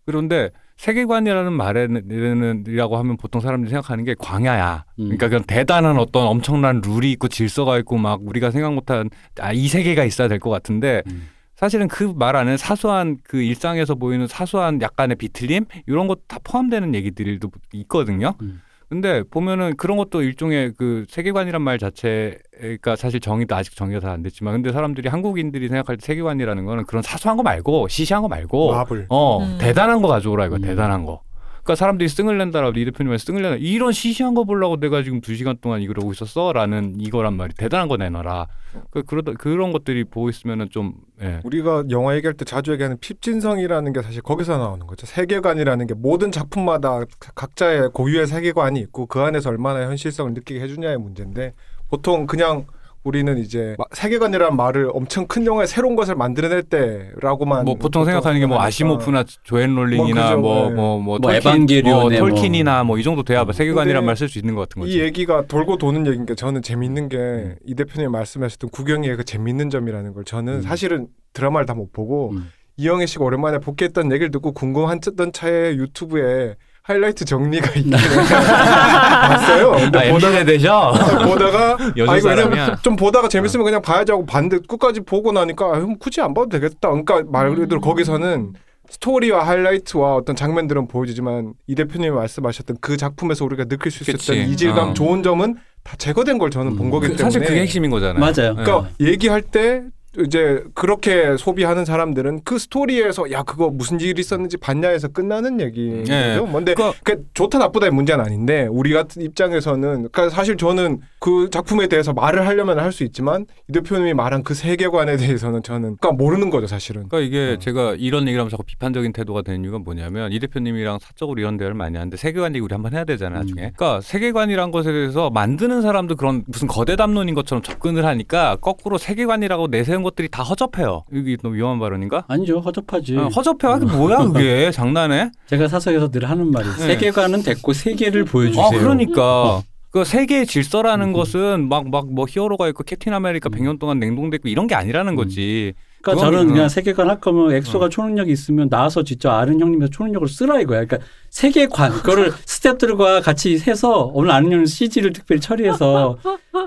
그런데 세계관이라는 말에는이라고 하면 보통 사람들이 생각하는 게 광야야. 음. 그러니까 그런 대단한 어떤 엄청난 룰이 있고 질서가 있고 막 우리가 생각 못한 아, 이 세계가 있어야 될 것 같은데 음. 사실은 그 말 안에 사소한 그 일상에서 보이는 사소한 약간의 비틀림 이런 것 다 포함되는 얘기들도 있거든요. 음. 근데 보면은 그런 것도 일종의 그 세계관이란 말 자체가 사실 정의도 아직 정의가 다 안 됐지만 근데 사람들이 한국인들이 생각할 때 세계관이라는 거는 그런 사소한 거 말고 시시한 거 말고 마블. 어 음. 대단한 거 가져오라 이거 음. 대단한 거. 그러니까 사람들이 승을 낸다라고 이 대표님이 승을 내나 이런 시시한 거 보려고 내가 지금 두 시간 동안 이러고 있었어라는 이거란 말이 대단한 거 내놔라. 그 그러다 그런 것들이 보고 있으면은 좀 예. 우리가 영화 얘기할 때 자주 얘기하는 핍진성이라는 게 사실 거기서 나오는 거죠. 세계관이라는 게 모든 작품마다 각자의 고유의 세계관이 있고 그 안에서 얼마나 현실성을 느끼게 해주냐의 문제인데 보통 그냥 우리는 이제 마- 세계관이라는 말을 엄청 큰 영화에 새로운 것을 만들어낼 때라고만 뭐 보통 생각하는 게 뭐. 아시모프나 조앤 롤링이나 뭐 그죠, 뭐뭐뭐뭐 에반게리온의 뭐- 톨킨이나 뭐 이 정도 돼야 세계관이란 근데 말쓸 수 있는 것 같은 거지. 이 얘기가 돌고 도는 얘기인 게 저는 재밌는 게 음. 이 대표님이 말씀하셨던 구경의 그 재밌는 점이라는 걸 저는 음. 사실은 드라마를 다 못 보고 음. 이영애 씨가 오랜만에 복귀했던 얘기를 듣고 궁금했던 차에 유튜브에 하이라이트 정리가 있길래 봤어요. 근데 아 보다가 MZ 되셔? 보다가 요즘 아, 이거 사람이야. 좀 보다가 재밌으면 그냥 봐야지 하고 봤는데 끝까지 보고 나니까 아, 형 굳이 안 봐도 되겠다. 그러니까 말 그대로 음. 거기서는 스토리와 하이라이트와 어떤 장면들은 보여지지만 이 대표님이 말씀하셨던 그 작품에서 우리가 느낄 수 있었던 그치. 이질감 어. 좋은 점은 다 제거된 걸 저는 본 음. 거기 그- 때문에 사실 그게 핵심인 거잖아요. 맞아요. 네. 그러니까 얘기할 때 이제 그렇게 소비하는 사람들은 그 스토리에서 야 그거 무슨 일이 있었는지 봤냐에서 끝나는 얘기죠. 네. 뭔데 그러니까- 그 좋다 나쁘다의 문제는 아닌데 우리 같은 입장에서는 그러니까 사실 저는 그 작품에 대해서 말을 하려면 할 수 있지만 이 대표님이 말한 그 세계관에 대해서는 저는 그러니까 모르는 거죠 사실은. 그러니까 이게 어. 제가 이런 얘기를 하면 자꾸 비판적인 태도가 되는 이유가 뭐냐면 이 대표님이랑 사적으로 이런 대화를 많이 하는데 세계관 얘기 우리 한번 해야 되잖아요 나중에 음. 그러니까 세계관이란 것에 대해서 만드는 사람도 그런 무슨 거대 담론인 것처럼 접근을 하니까 거꾸로 세계관이라고 내세운 것들이 다 허접해요 이게 너무 위험한 발언인가? 아니죠. 허접하지. 어, 허접해 아, 그게 뭐야 그게 장난해? 제가 사석에서 늘 하는 말이 네. 세계관은 됐고 세계를 보여주세요. 아 그러니까 그 세계의 질서라는 음. 것은 막 막 뭐 히어로가 있고 Captain America 100년 동안 냉동됐고 이런 게 아니라는 거지. 그러니까 저는 어. 그냥 세계관 할 거면 엑소가 초능력이 있으면 나와서 진짜 아는 형님에서 초능력을 쓰라 이거야. 그러니까 세계관 그거를 스탭들과 같이 해서 오늘 아는 형님 CG를 특별히 처리해서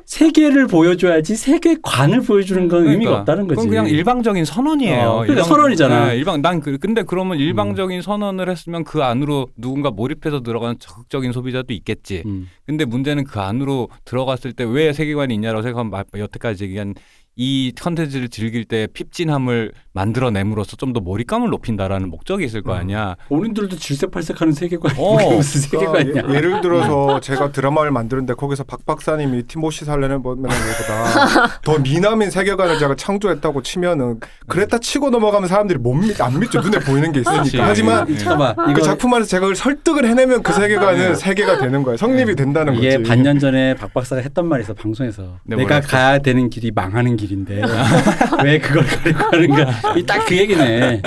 세계를 보여줘야지 세계관을 보여주는 건 의미가 그러니까. 없다는 거지. 그건 그냥 일방적인 선언이에요. 어, 그러니까 선언이잖아. 네, 일방 난 그, 근데 그러면 일방적인 선언을 했으면 그 안으로 누군가 몰입해서 들어가는 적극적인 소비자도 있겠지. 음. 근데 문제는 그 안으로 들어갔을 때 왜 세계관이 있냐라고 생각하면 마- 여태까지 얘기한 이 컨텐츠를 즐길 때 핍진함을 만들어냄으로써 좀 더 몰입감을 높인다라는 목적이 있을 거 음. 아니야. 본인들도 질색팔색하는 세계관이 어. 무슨 세계관이야. 그러니까 예, 를 들어서 제가 드라마를 만드는데 거기서 박 박사님이 티모시 살레는 것보다 더 미남인 세계관을 제가 창조했다고 치면은 그랬다 치고 넘어가면 사람들이 못 믿, 안 믿죠 눈에 보이는 게 있으니까. 하지만 예. 잠깐만 그 작품 안에서 제가 그걸 설득을 해내면 그 세계관은 세계가 되는 거예요 성립이 된다는 거지 이게 반년 전에 박 박사가 했던 말이 있어 방송에서 네, 내가? 가야 되는 길이 망하는 길 인데 왜 그걸 가리고 하는가 딱 그 얘기네.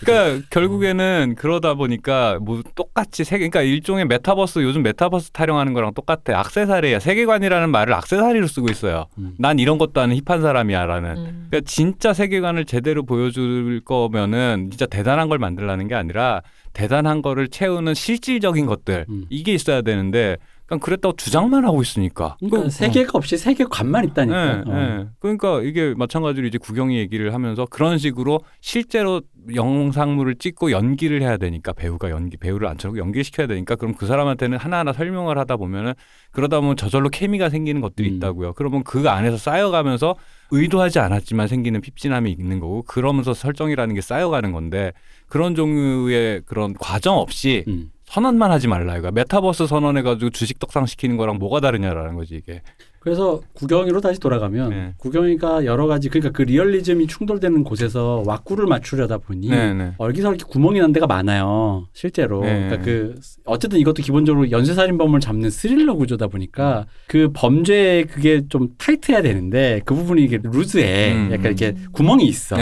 그러니까 결국에는 그러다 보니까 뭐 똑같이 세계 그러니까 일종의 메타버스 요즘 메타버스 타령하는 거랑 똑같아. 악세사리야. 세계관이라는 말을 악세사리로 쓰고 있어요. 음. 난 이런 것도 아는 hip한 사람이야라는. 음. 그러니까 진짜 세계관을 제대로 보여줄 거면은 진짜 대단한 걸 만들라는 게 아니라 대단한 거를 채우는 실질적인 것들 음. 이게 있어야 되는데 그냥 그랬다고 주장만 하고 있으니까. 그러니까 그- 세계가 없이 세계관만 있다니까. 예, 어. 예. 그러니까 이게 마찬가지로 이제 구경이 얘기를 하면서 그런 식으로 실제로 영상물을 찍고 연기를 해야 되니까 배우가 연기 배우를 앉혀놓고 연기를 시켜야 되니까 그럼 그 사람한테는 하나하나 설명을 하다 보면은 그러다 보면 저절로 케미가 생기는 것들이 음. 있다고요. 그러면 그 안에서 쌓여가면서 의도하지 않았지만 생기는 핍진함이 있는 거고 그러면서 설정이라는 게 쌓여가는 건데 그런 종류의 그런 과정 없이 음. 선언만 하지 말라 이거 메타버스 선언해 가지고 주식 떡상 시키는 거랑 뭐가 다르냐라는 거지 이게. 그래서 구경이로 다시 돌아가면 네. 구경이가 여러 가지 그러니까 그 리얼리즘이 충돌되는 곳에서 왁구를 맞추려다 보니 네 네. 얼기설기 구멍이 난 데가 많아요. 실제로. 네. 그러니까 그 어쨌든 이것도 기본적으로 연쇄살인범을 잡는 스릴러 구조다 보니까 그 범죄 그게 좀 타이트해야 되는데 그 부분이 이게 루즈해. 음. 약간 이렇게 구멍이 있어.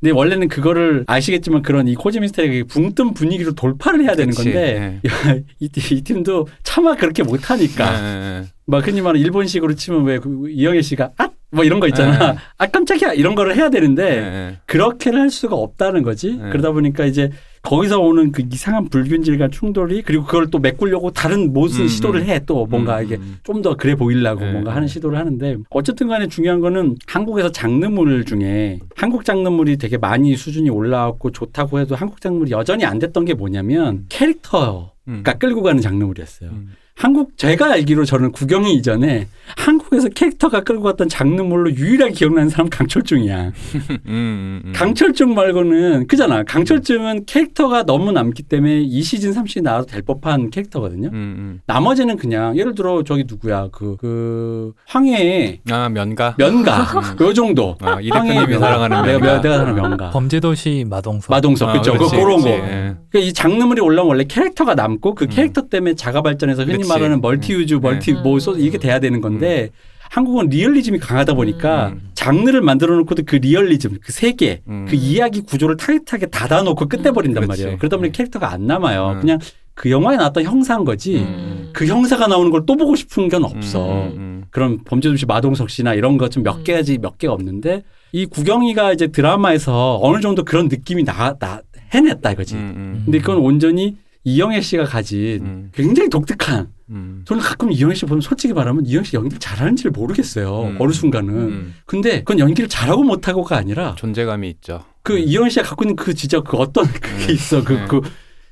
근데 원래는 그거를 아시겠지만 그런 이 코지 미스테리 붕뜬 분위기로 돌파를 해야 되는 그치. 건데 네. 이, 이 팀도 차마 그렇게 못하니까 네, 네, 네. 막 흔히 말하는 일본식으로 치면 왜그 이영애 씨가 아! 뭐 이런 거 있잖아. 네. 아 깜짝이야 이런 거를 해야 되는데 네, 네. 그렇게는 할 수가 없다는 거지. 네. 그러다 보니까 이제 거기서 오는 그 이상한 불균질과 충돌이 그리고 그걸 또 메꾸려고 다른 무슨 음, 시도를 음. 해또 뭔가 음, 이게 음. 좀더 그래 보이려고 네, 뭔가 네. 하는 시도를 하는데 어쨌든 간에 중요한 거는 한국에서 장르물 중에 한국 장르물이 되게 많이 수준이 올라왔고 좋다고 해도 한국 장르물이 여전히 안 됐던 게 뭐냐면 캐릭터가 음. 끌고 가는 장르물이었어요. 음. 한국 제가 알기로 저는 구경이 이전에 한국에서 캐릭터가 끌고 갔던 장르물로 유일하게 기억나는 사람 강철중이야. 음, 음, 음. 강철중 말고는 그잖아. 강철중은 캐릭터가 너무 남기 때문에 2시즌 3시즌 나와도 될 법한 캐릭터거든요. 음, 음. 나머지는 그냥 예를 들어 저기 누구야 그 그 황해의 아 면가. 면가 요 정도. 아, 이 면가. 사랑하는 내가 면가. 면- 내가 사랑하는 면가. 범죄도시 마동석. 마동석 아, 그죠. 그 그렇지, 그런 거. 그렇지. 예. 그러니까 이 장르물이 올라오면 원래 캐릭터가 남고 그 음. 캐릭터 때문에 자가 발전해서 흔히 그렇지. 말하는 multi use, 음. multi 네. 뭐 소- 이게 돼야 되는 건데 한국은 리얼리즘이 강하다 보니까 음. 장르를 만들어 놓고도 그 리얼리즘, 그 세계, 음. 그 이야기 구조를 타이트하게 닫아놓고 끝내버린단 그렇지. 말이에요. 그러다 보니 음. 캐릭터가 안 남아요. 음. 그냥 그 영화에 나왔던 형사인 거지. 음. 그 형사가 나오는 걸 또 보고 싶은 건 없어. 음, 음, 그런 범죄도시 마동석 씨나 이런 것 좀 몇 음. 개지 몇 개가 없는데 이 구경이가 이제 드라마에서 어느 정도 그런 느낌이 나, 나 해냈다 이거지. 음, 음, 근데 그건 온전히 이영애 씨가 가진 음. 굉장히 독특한 음. 저는 가끔 이영애 씨 보면 솔직히 말하면 이영애 씨 연기를 잘하는지를 모르겠어요. 음. 어느 순간은. 음. 근데 그건 연기를 잘하고 못하고가 아니라 존재감이 있죠. 그 이영애 씨가 갖고 있는 그 진짜 그 어떤 그게 음. 있어. 그, 네. 그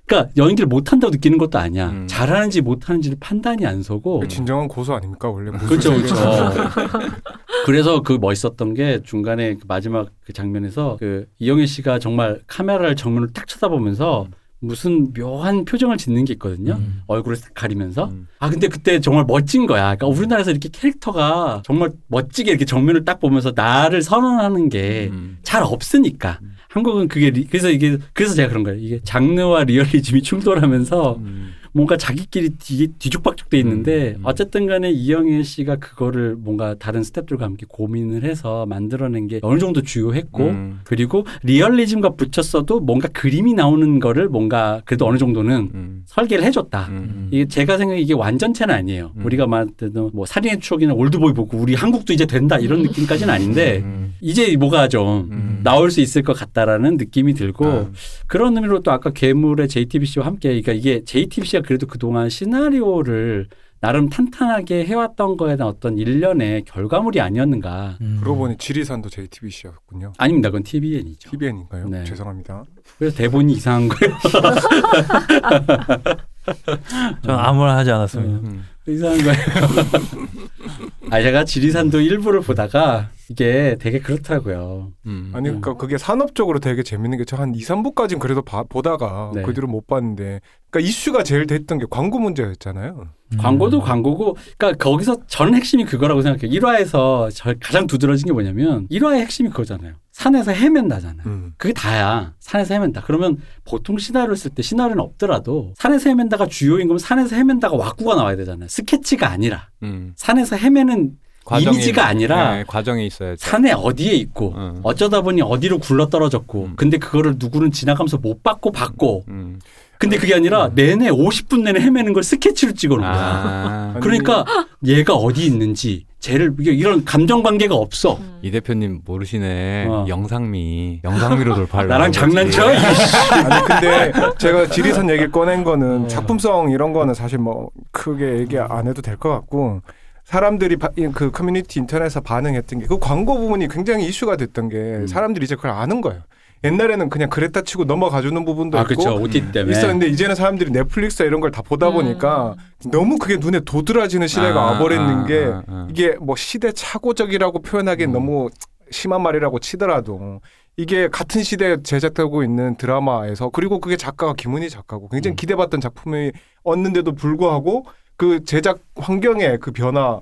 그러니까 연기를 못한다고 느끼는 것도 아니야. 음. 잘하는지 못하는지를 판단이 안 서고. 그게 진정한 고수 아닙니까 원래 무술 그렇죠. 그렇죠. 그래서 그 멋있었던 게 중간에 그 마지막 그 장면에서 그 이영애 씨가 정말 카메라를 정면을 딱 쳐다보면서 음. 무슨 묘한 표정을 짓는 게 있거든요. 음. 얼굴을 싹 가리면서. 음. 아 근데 그때 정말 멋진 거야. 그러니까 우리나라에서 이렇게 캐릭터가 정말 멋지게 이렇게 정면을 딱 보면서 나를 선언하는 게잘 음. 없으니까. 한국은 그게 리- 그래서 이게 그래서 제가 그런 거예요. 이게 장르와 리얼리즘이 충돌하면서 음. 뭔가 자기끼리 뒤, 뒤죽박죽 돼 있는데 음, 음. 어쨌든 간에 이영애 씨가 그거를 뭔가 다른 스탭들과 함께 고민을 해서 만들어낸 게 어느 정도 주효했고 음. 그리고 리얼리즘과 붙였어도 뭔가 그림이 나오는 거를 뭔가 그래도 어느 정도는 음. 설계를 해줬다. 음. 이게 제가 생각에 이게 완전체는 아니에요. 음. 우리가 때도 뭐 살인의 추억이나 올드보이 보고 우리 한국도 이제 된다 이런 느낌까지는 아닌데 음. 이제 뭐가 좀 음. 나올 수 있을 것 같다라는 느낌이 들고 아. 그런 의미로 또 아까 괴물의 JTBC와 함께 그러니까 이게 JTBC 가 그래도 그동안 시나리오를 나름 탄탄하게 해왔던 거에 대한 어떤 일련의 결과물이 아니었는가. 음. 그러고 보니 지리산도 JTBC였군요. 아닙니다. 그건 TVN이죠. TVN인가요? 네. 죄송합니다. 그래서 대본이 이상한 거예요. 저는 아무나 하지 않았습니다. 음. 이상한 거예요. 아 제가 지리산도 일부를 보다가 이게 되게 그렇더라고요. 음. 아니 그러니까 그게 산업적으로 되게 재밌는 게 저 한 2, 3부까지는 그래도 봐- 보다가 네. 그 뒤로 못 봤는데 그러니까 이슈가 제일 됐던 게 광고 문제였잖아요. 음. 광고도 광고고, 그러니까 거기서 저는 핵심이 그거라고 생각해요. 1화에서 저 가장 두드러진 게 뭐냐면 1화의 핵심이 그거잖아요. 산에서 헤맨다잖아요. 음. 그게 다야. 산에서 헤맨다. 그러면 보통 시나리오를 쓸 때 시나리오는 없더라도 산에서 헤맨다가 주요인 거면 산에서 헤맨다가 왁구가 나와야 되잖아요. 스케치가 아니라 음. 산에서 헤매는 과정이- 이미지가 아니라 네, 과정이 있어야죠. 산에 어디에 있고 음. 어쩌다 보니 어디로 굴러 떨어졌고 음. 근데 그거를 누구는 지나가면서 못 받고 받고 음. 근데 그게 아니라 내내 50분 내내 헤매는 걸 스케치로 찍어놓은 거야. 아. 그러니까 얘가 어디 있는지 쟤를 이런 감정 관계가 없어. 음. 이 대표님 모르시네. 어. 영상미. 영상미로 돌파를. 나랑 장난쳐? 아니 근데 제가 지리산 얘기 꺼낸 거는 어. 작품성 이런 거는 사실 뭐 크게 얘기 안 해도 될 것 같고 사람들이 바- 이- 그 커뮤니티 인터넷에서 반응했던 게 그 광고 부분이 굉장히 이슈가 됐던 게 음. 사람들이 이제 그걸 아는 거예요. 옛날에는 그냥 그랬다 치고 넘어가 주는 부분도 아 있고 그렇죠. OT 때문에. 있었는데 이제는 사람들이 넷플릭스 이런 걸 다 보다 음. 보니까 너무 그게 눈에 도드라지는 시대가 아, 와버리는 아, 게 아, 아. 이게 뭐 시대 착오적이라고 표현하기엔 음. 너무 심한 말이라고 치더라도 이게 같은 시대에 제작되고 있는 드라마에서 그리고 그게 작가가 김은희 작가고 굉장히 음. 기대받던 작품이었는데도 불구하고 그 제작 환경의 그 변화를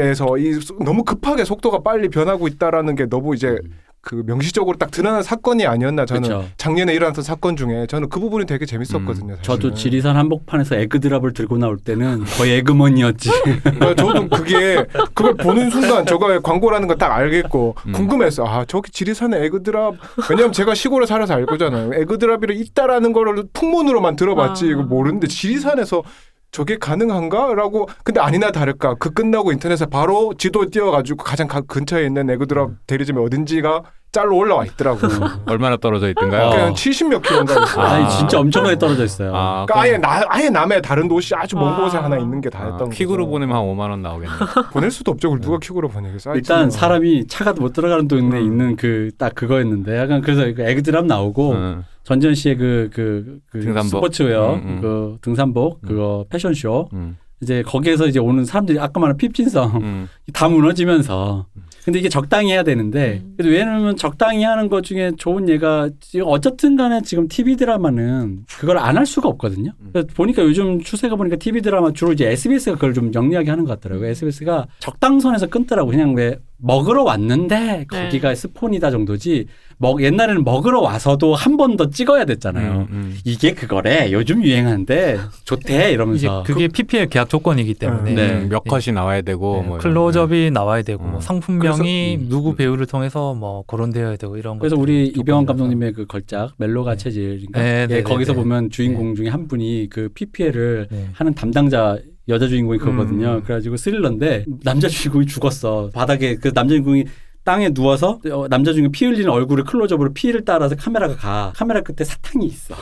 해서 이 소- 너무 급하게 속도가 빨리 변하고 있다라는 게 너무 이제 음. 그 명시적으로 딱 드러난 사건이 아니었나 저는 그렇죠. 작년에 일어났던 사건 중에 저는 그 부분이 되게 재밌었거든요. 사실은. 저도 지리산 한복판에서 에그드랍을 들고 나올 때는 거의 에그머니였지. 그러니까 저도 그게 그걸 보는 순간 저거 광고라는 걸 딱 알겠고 음. 궁금했어. 아 저기 지리산에 에그드랍 왜냐면 제가 시골에 살아서 알 거잖아요. 에그드랍이 있다라는 거를 풍문으로만 들어봤지 아. 이거 모르는데 지리산에서 저게 가능한가?라고 근데 아니나 다를까 그 끝나고 인터넷에 바로 지도 띄워가지고 가장 가- 근처에 있는 에그드랍 대리점이 어딘지가 짤로 올라와 있더라고요. 얼마나 떨어져 있던가요? 어. 그냥 70몇 킬로인가. 아. 아니 진짜 엄청나게 떨어져 있어요. 아, 그러니까 아예 나 아예 남의 다른 도시 아주 먼 아. 곳에 하나 있는 게 아, 다였던 퀵으로 거죠. 보내면 한 5만 원 나오겠네. 보낼 수도 없죠. 그걸 누가 퀵으로 보내겠어? 일단 사람이 차가 못 들어가는 동네에 음. 있는 그 딱 그거였는데 약간 그래서 그 에그드랍 나오고 응. 전지현 씨의 그, 그, 그 등산복. 스포츠웨어, 음, 음. 그 등산복, 음. 그거 패션쇼. 응. 이제 거기에서 이제 오는 사람들이 아까 말한 핍진성 응. 다 무너지면서. 근데 이게 적당히 해야 되는데, 음. 그래도 왜냐면 적당히 하는 것 중에 좋은 예가 지금 어쨌든 간에 지금 TV 드라마는 그걸 안 할 수가 없거든요. 음. 그래서 보니까 요즘 추세가 보니까 TV 드라마 주로 이제 SBS가 그걸 좀 영리하게 하는 것 같더라고요. SBS가 적당선에서 끊더라고. 그냥 왜 먹으러 왔는데 거기가 스폰이다 정도지. 먹 옛날에는 먹으러 와서도 한 번 더 찍어야 됐잖아요. 응, 응. 이게 그거래. 요즘 유행하는데 좋대 이러면서. 그게 PPL 계약 조건이기 때문에 네. 음, 몇 컷이 나와야 되고 네, 뭐. 클로즈업이 나와야 되고 음. 뭐 상품명이 그래서- 음, 누구 음. 배우를 통해서 뭐 거론되어야 되고 이런 그래서 것들이 우리 이병헌. 감독님의 그 걸작 멜로가 네. 체질인가 네, 예, 네, 네, 거기서 네. 보면 주인공 중에 한 분이 그 PPL을 네. 하는 담당자 여자 주인공이 그거거든요. 음. 그래가지고 스릴러인데 남자 주인공이 죽었어. 바닥에 그 남자 주인공이 땅에 누워서 어, 남자 주인공 피 흘리는 얼굴을 클로즈업으로 피를 따라서 카메라가 가. 카메라 끝에 사탕이 있어.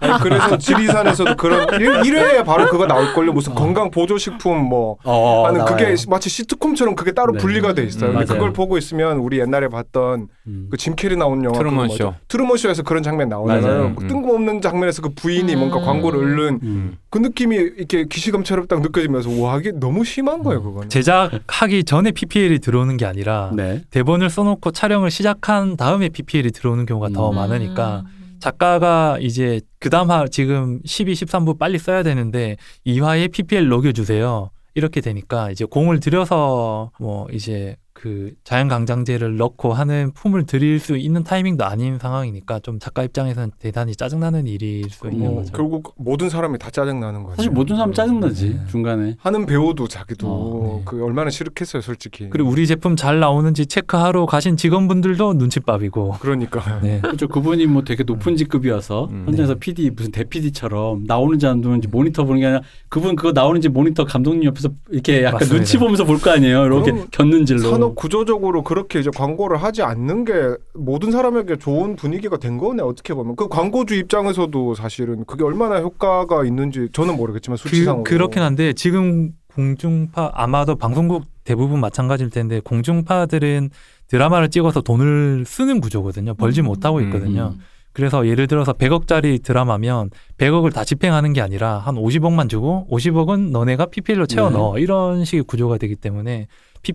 아니, 그래서 지리산에서도 그런 1, 회에 바로 그거 나올걸요. 무슨 건강 보조식품 뭐 어, 하는 그게 나와요. 마치 시트콤처럼 그게 따로 네. 분리가 돼 있어요. 음. 그걸 보고 있으면 우리 옛날에 봤던 음. 그 짐 캐리 나온 영화 트루먼 쇼. 트루먼 쇼에서 그런 장면 나오잖아요. 그 음. 뜬금없는 장면에서 그 부인이 음. 뭔가 광고를 읊는 음. 그 느낌이 이렇게 기시감처럼 딱 느껴지면서 와 이게 너무 심한 거예요 그거는. 제작하기 전에 PPL이 들어 오는 게 아니라 네. 대본을 써놓고 촬영을 시작한 다음에 PPL이 들어오는 경우가 더 음. 많으니까 음. 작가가 이제 그 다음 화 지금 12, 13부 빨리 써야 되는데 2화에 PPL 녹여주세요. 이렇게 되니까 이제 공을 들여서 뭐 이제 그 자연 강장제를 넣고 하는 품을 들일 수 있는 타이밍도 아닌 상황이니까 좀 작가 입장에서는 대단히 짜증나는 일일 수 있는 뭐, 거죠. 결국 모든 사람이 다 짜증 나는 거지. 사실 모든 사람 짜증나지 네. 중간에. 하는 배우도 자기도 어, 네. 그 얼마나 시륵했어요, 솔직히. 그리고 우리 제품 잘 나오는지 체크하러 가신 직원분들도 눈칫밥이고. 그러니까 네. 그렇죠. 그분이 뭐 되게 높은 직급이어서 음. 현장에서 PD 무슨 대PD처럼 나오는지 안 나오는지 모니터 보는 게 아니라 그분 그거 나오는지 모니터 감독님 옆에서 이렇게 약간 맞습니다. 눈치 보면서 볼 거 아니에요. 이렇게 곁눈질로. 산업 구조적으로 그렇게 이제 광고를 하지 않는 게 모든 사람에게 좋은 분위기가 된 거네 어떻게 보면 그 광고주 입장에서도 사실은 그게 얼마나 효과가 있는지 저는 모르겠지만 수치상으로 그, 그렇긴 한데 지금 공중파 아마도 방송국 대부분 마찬가지일 텐데 공중파들은 드라마를 찍어서 돈을 쓰는 구조거든요. 벌지 음. 못하고 음, 있거든요. 그래서 예를 들어서 100억짜리 드라마면 100억을 다 집행하는 게 아니라 한 50억만 주고 50억은 너네가 PPL로 채워 네. 넣어. 이런 식의 구조가 되기 때문에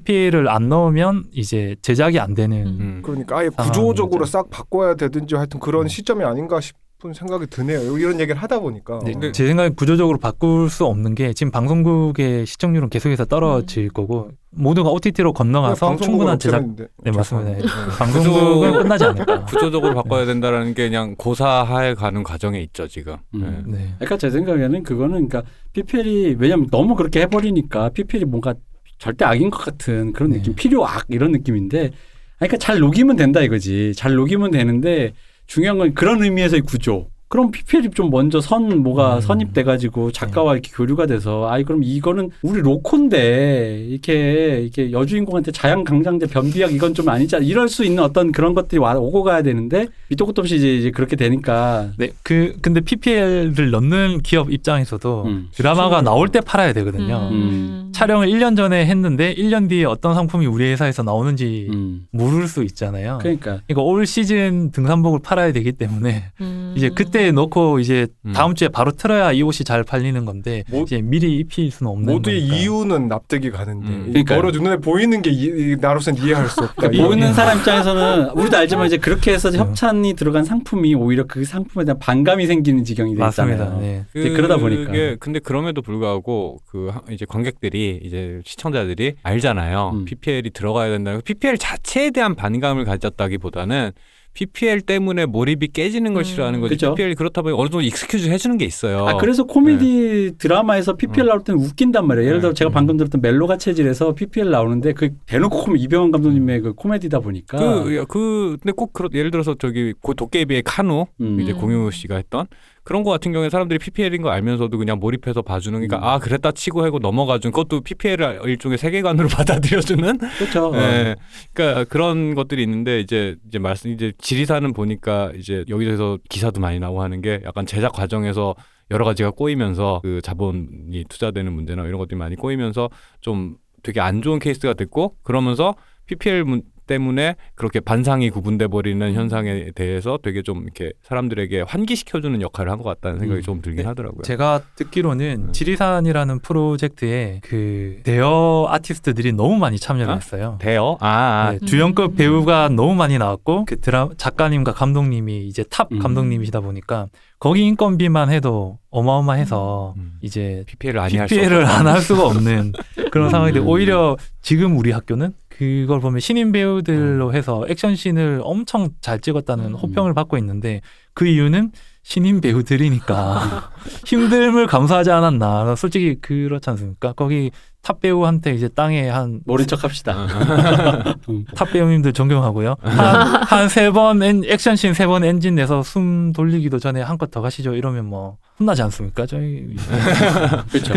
PPL을 안 넣으면 이제 제작이 안 되는 음. 음. 그러니까 아예 구조적으로. 싹 바꿔야 되든지 하여튼 그런 음. 시점이 아닌가 싶은 생각이 드네요. 이런 얘기를 하다 보니까 네, 근데- 제 생각에 구조적으로 바꿀 수 없는 게 지금 방송국의 시청률은 계속해서 떨어질 거고 모두가 OTT로 건너가서 충분한 제작 네 맞습니다. 네. 방송국은 끝나지 않을까. 구조적으로 바꿔야 된다라는 게 그냥 고사하에 가는 과정에 있죠 지금. 음. 네. 네. 그러니까 제 생각에는 그거는 그러니까 PPL이 왜냐면 너무 그렇게 해버리니까 PPL이 뭔가 절대 악인 것 같은 그런 네. 느낌, 필요 악 이런 느낌인데, 아니, 그러니까 잘 녹이면 된다 이거지. 잘 녹이면 되는데 중요한 건 그런 의미에서의 구조. 그럼 PPL이 좀 먼저 선 뭐가 음. 선입돼 가지고 작가와 이렇게 교류가 돼서 아이 그럼 이거는 우리 로코인데 이렇게 이렇게 여주인공한테 자양 강장제 변비약 이건 좀 아니잖아 이럴 수 있는 어떤 그런 것들이 와 오고 가야 되는데 밑도 끝도 없이 이제, 이제 그렇게 되니까 네, 그 근데 PPL을 넣는 기업 입장에서도 음. 드라마가 나올 때 팔아야 되거든요. 음. 촬영을 1년 전에 했는데 1년 뒤에 어떤 상품이 우리 회사에서 나오는지 음. 모를 수 있잖아요. 그러니까 이거 올 시즌 등산복을 팔아야 되기 때문에 음. 이제 그때 넣고 이제 음. 다음 주에 바로 틀어야 이 옷이 잘 팔리는 건데 모- 이제 미리 입힐 수는 없는 모두의 거니까. 이유는 납득이 가는데 음. 이 그러니까요. 멀어 눈에 보이는 게 이, 나로서는 이해할 수 없다. 그러니까 이- 보이는 사람 입장에서는 우리도 알지만 이제 그렇게 해서 네. 협찬이 들어간 상품이 오히려 그 상품에 대한 반감이 생기는 지경이. 있잖아요. 네. 이제 그러다 보니까. 그게 근데 그럼에도 불구하고 그 하- 이제 관객들이 이제 시청자들이 알잖아요. 음. PPL이 들어가야 된다는 PPL 자체에 대한 반감을 가졌다기보다는 PPL 때문에 몰입이 깨지는 걸 음. 싫어하는 거지. 그죠. PPL 그렇다 보니 어느 정도 excuse 해주는 게 있어요. 아 그래서 코미디 드라마에서 PPL 나올 때는 웃긴단 말이에요. 예를 들어 네. 제가 방금 들었던 멜로가 체질에서 PPL 나오는데 그 대놓고 코미- 이병헌 감독님의 그 코미디다 보니까 그, 그, 근데 꼭 그렇, 예를 들어서 저기 고- 도깨비의 카누 음. 이제 음. 공유 씨가 했던 그런 거 같은 경우에 사람들이 PPL인 거 알면서도 그냥 몰입해서 봐주는 그러니까 음. 아 그랬다 치고 하고 넘어가준 그것도 PPL을 일종의 세계관으로 받아들여주는 그렇죠. 예. 그러니까 그런 것들이 있는데 이제 이제 말씀 이제 지리사는 보니까 이제 여기저기서 기사도 많이 나오고 하는 게 약간 제작 과정에서 여러 가지가 꼬이면서 그 자본이 투자되는 문제나 이런 것들이 많이 꼬이면서 좀 되게 안 좋은 케이스가 됐고 그러면서 PPL 문, 때문에 그렇게 반상이 구분돼 버리는 현상에 대해서 되게 좀 이렇게 사람들에게 환기시켜주는 역할을 한 것 같다는 생각이 음. 좀 들긴 하더라고요. 제가 듣기로는 네. 지리산이라는 프로젝트에 그 대어 아티스트들이 너무 많이 참여를 어? 했어요. 대어? 아, 아. 네, 주연급 음. 배우가 너무 많이 나왔고 그 드라 작가님과 감독님이 이제 탑 음. 감독님이시다 보니까 거기 인건비만 해도 어마어마해서 음. 이제 PPL을. 안 할 수가 없는 그런 음. 상황인데 오히려 지금 우리 학교는 그걸 보면 신인 배우들로 해서 액션 씬을 엄청 잘 찍었다는 음. 호평을 받고 있는데 그 이유는 신인 배우들이니까 힘듦을 감수하지 않았나 솔직히 그렇지 않습니까 거기 탑 배우한테 이제 땅에 한 모른 척 합시다. 음. 탑 배우님들 존경하고요. 한 세번 액션 씬 세 번 엔진 내서 숨 돌리기도 전에 한 컷 더 가시죠. 이러면 뭐 혼나지 않습니까? 저희 그렇죠.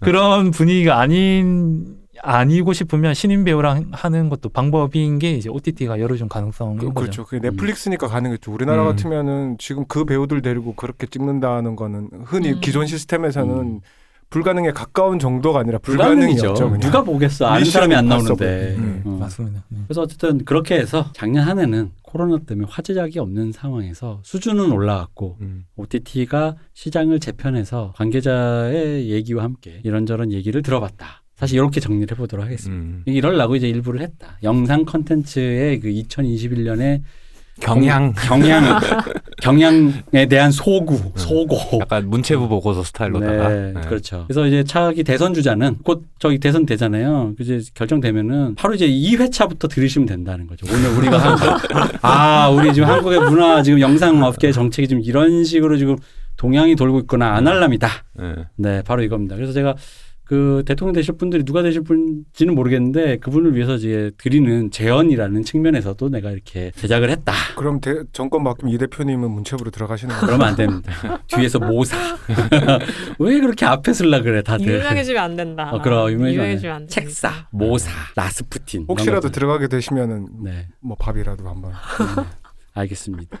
그런 분위기가 아닌 아니고 싶으면 신인 배우랑 하는 것도 방법인 게 이제 OTT가 열어준 가능성인 그, 거죠. 그렇죠. 그게 넷플릭스니까 가능했죠. 우리나라 음. 같으면은 지금 그 배우들 데리고 그렇게 찍는다는 거는 흔히 음. 기존 시스템에서는 음. 불가능에 가까운 정도가 아니라 불가능이죠. 그냥. 누가 보겠어? 아는 사람이 안. 나오는데. 음. 어. 맞습니다. 네. 그래서 어쨌든 그렇게 해서 작년 한 해는 코로나 때문에 화제작이 없는 상황에서 수준은 올라갔고 음. OTT가 시장을 재편해서 관계자의 얘기와 함께 이런저런 얘기를 들어봤다. 사실 이렇게 정리를 해보도록 하겠습니다. 음. 이럴라고 이제 일부를 했다. 영상 컨텐츠의 그 2021년에 경향 경향 경향에 대한 소구 소고 약간 문체부 보고서 스타일로다가 네, 네. 그렇죠. 그래서 이제 차기 대선 주자는 곧 저기 대선 되잖아요. 이제 결정되면은 바로 이제 2회차부터 들으시면 된다는 거죠. 오늘 우리가 한. 아, 우리 지금 한국의 문화 지금 영상 업계 정책이 지금 이런 식으로 지금 동향이 돌고 있거나 아날람이다. 네. 네, 바로 이겁니다. 그래서 제가 그 대통령 되실 분들이 누가 되실 분지는 모르겠는데 그분을 위해서 이제 드리는 재언이라는 측면에서도 내가 이렇게 제작을 했다. 그럼 대, 정권 바뀌면 이 대표님은 문체부로 들어가시는 거예요? 그러면 안 됩니다. 뒤에서 모사. 왜 그렇게 앞에 쓸라 그래 다들. 유명해지면 안 된다. 어, 그럼 유명해지면 안 된다. 책사, 모사, 라스푸틴. 혹시라도. 들어가게 되시면은 네, 뭐 밥이라도 한번. 알겠습니다.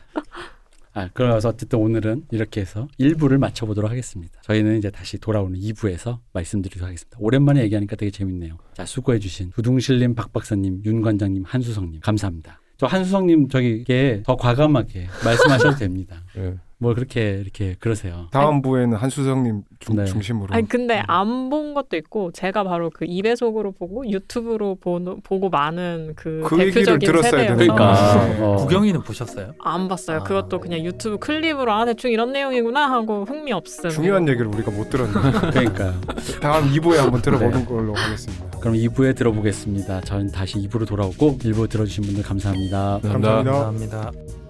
아, 그래서 어쨌든 오늘은 이렇게 해서 1부를 마쳐보도록 하겠습니다. 저희는 이제 다시 돌아오는 2부에서 말씀드리도록 하겠습니다. 오랜만에 얘기하니까 되게 재밌네요. 자, 수고해주신 부둥실님, 박박사님, 윤 관장님, 한수성님, 감사합니다. 저 한수성님 저기게 더 과감하게 말씀하셔도 됩니다. 네. 뭘 그렇게 이렇게 그러세요. 다음 부에는 한수성님 중, 네. 중심으로. 아니 근데 안 본 것도 있고 제가 바로 그 2배속으로 보고 유튜브로 보, 보고 많은 그, 그 대표적인 들었어야 세대여서 되는데. 그러니까 어. 구경이는 보셨어요? 안 봤어요. 아. 그것도 그냥 유튜브 클립으로 아 대충 이런 내용이구나 하고 흥미 없음. 중요한 얘기를 우리가 못 들었는데 그러니까 다음 2부에 한번 들어보는 네. 걸로 하겠습니다. 그럼 2부에 들어보겠습니다. 저는 다시 2부로 돌아오고 1부 들어주신 분들 감사합니다. 감사합니다. 감사합니다. 감사합니다.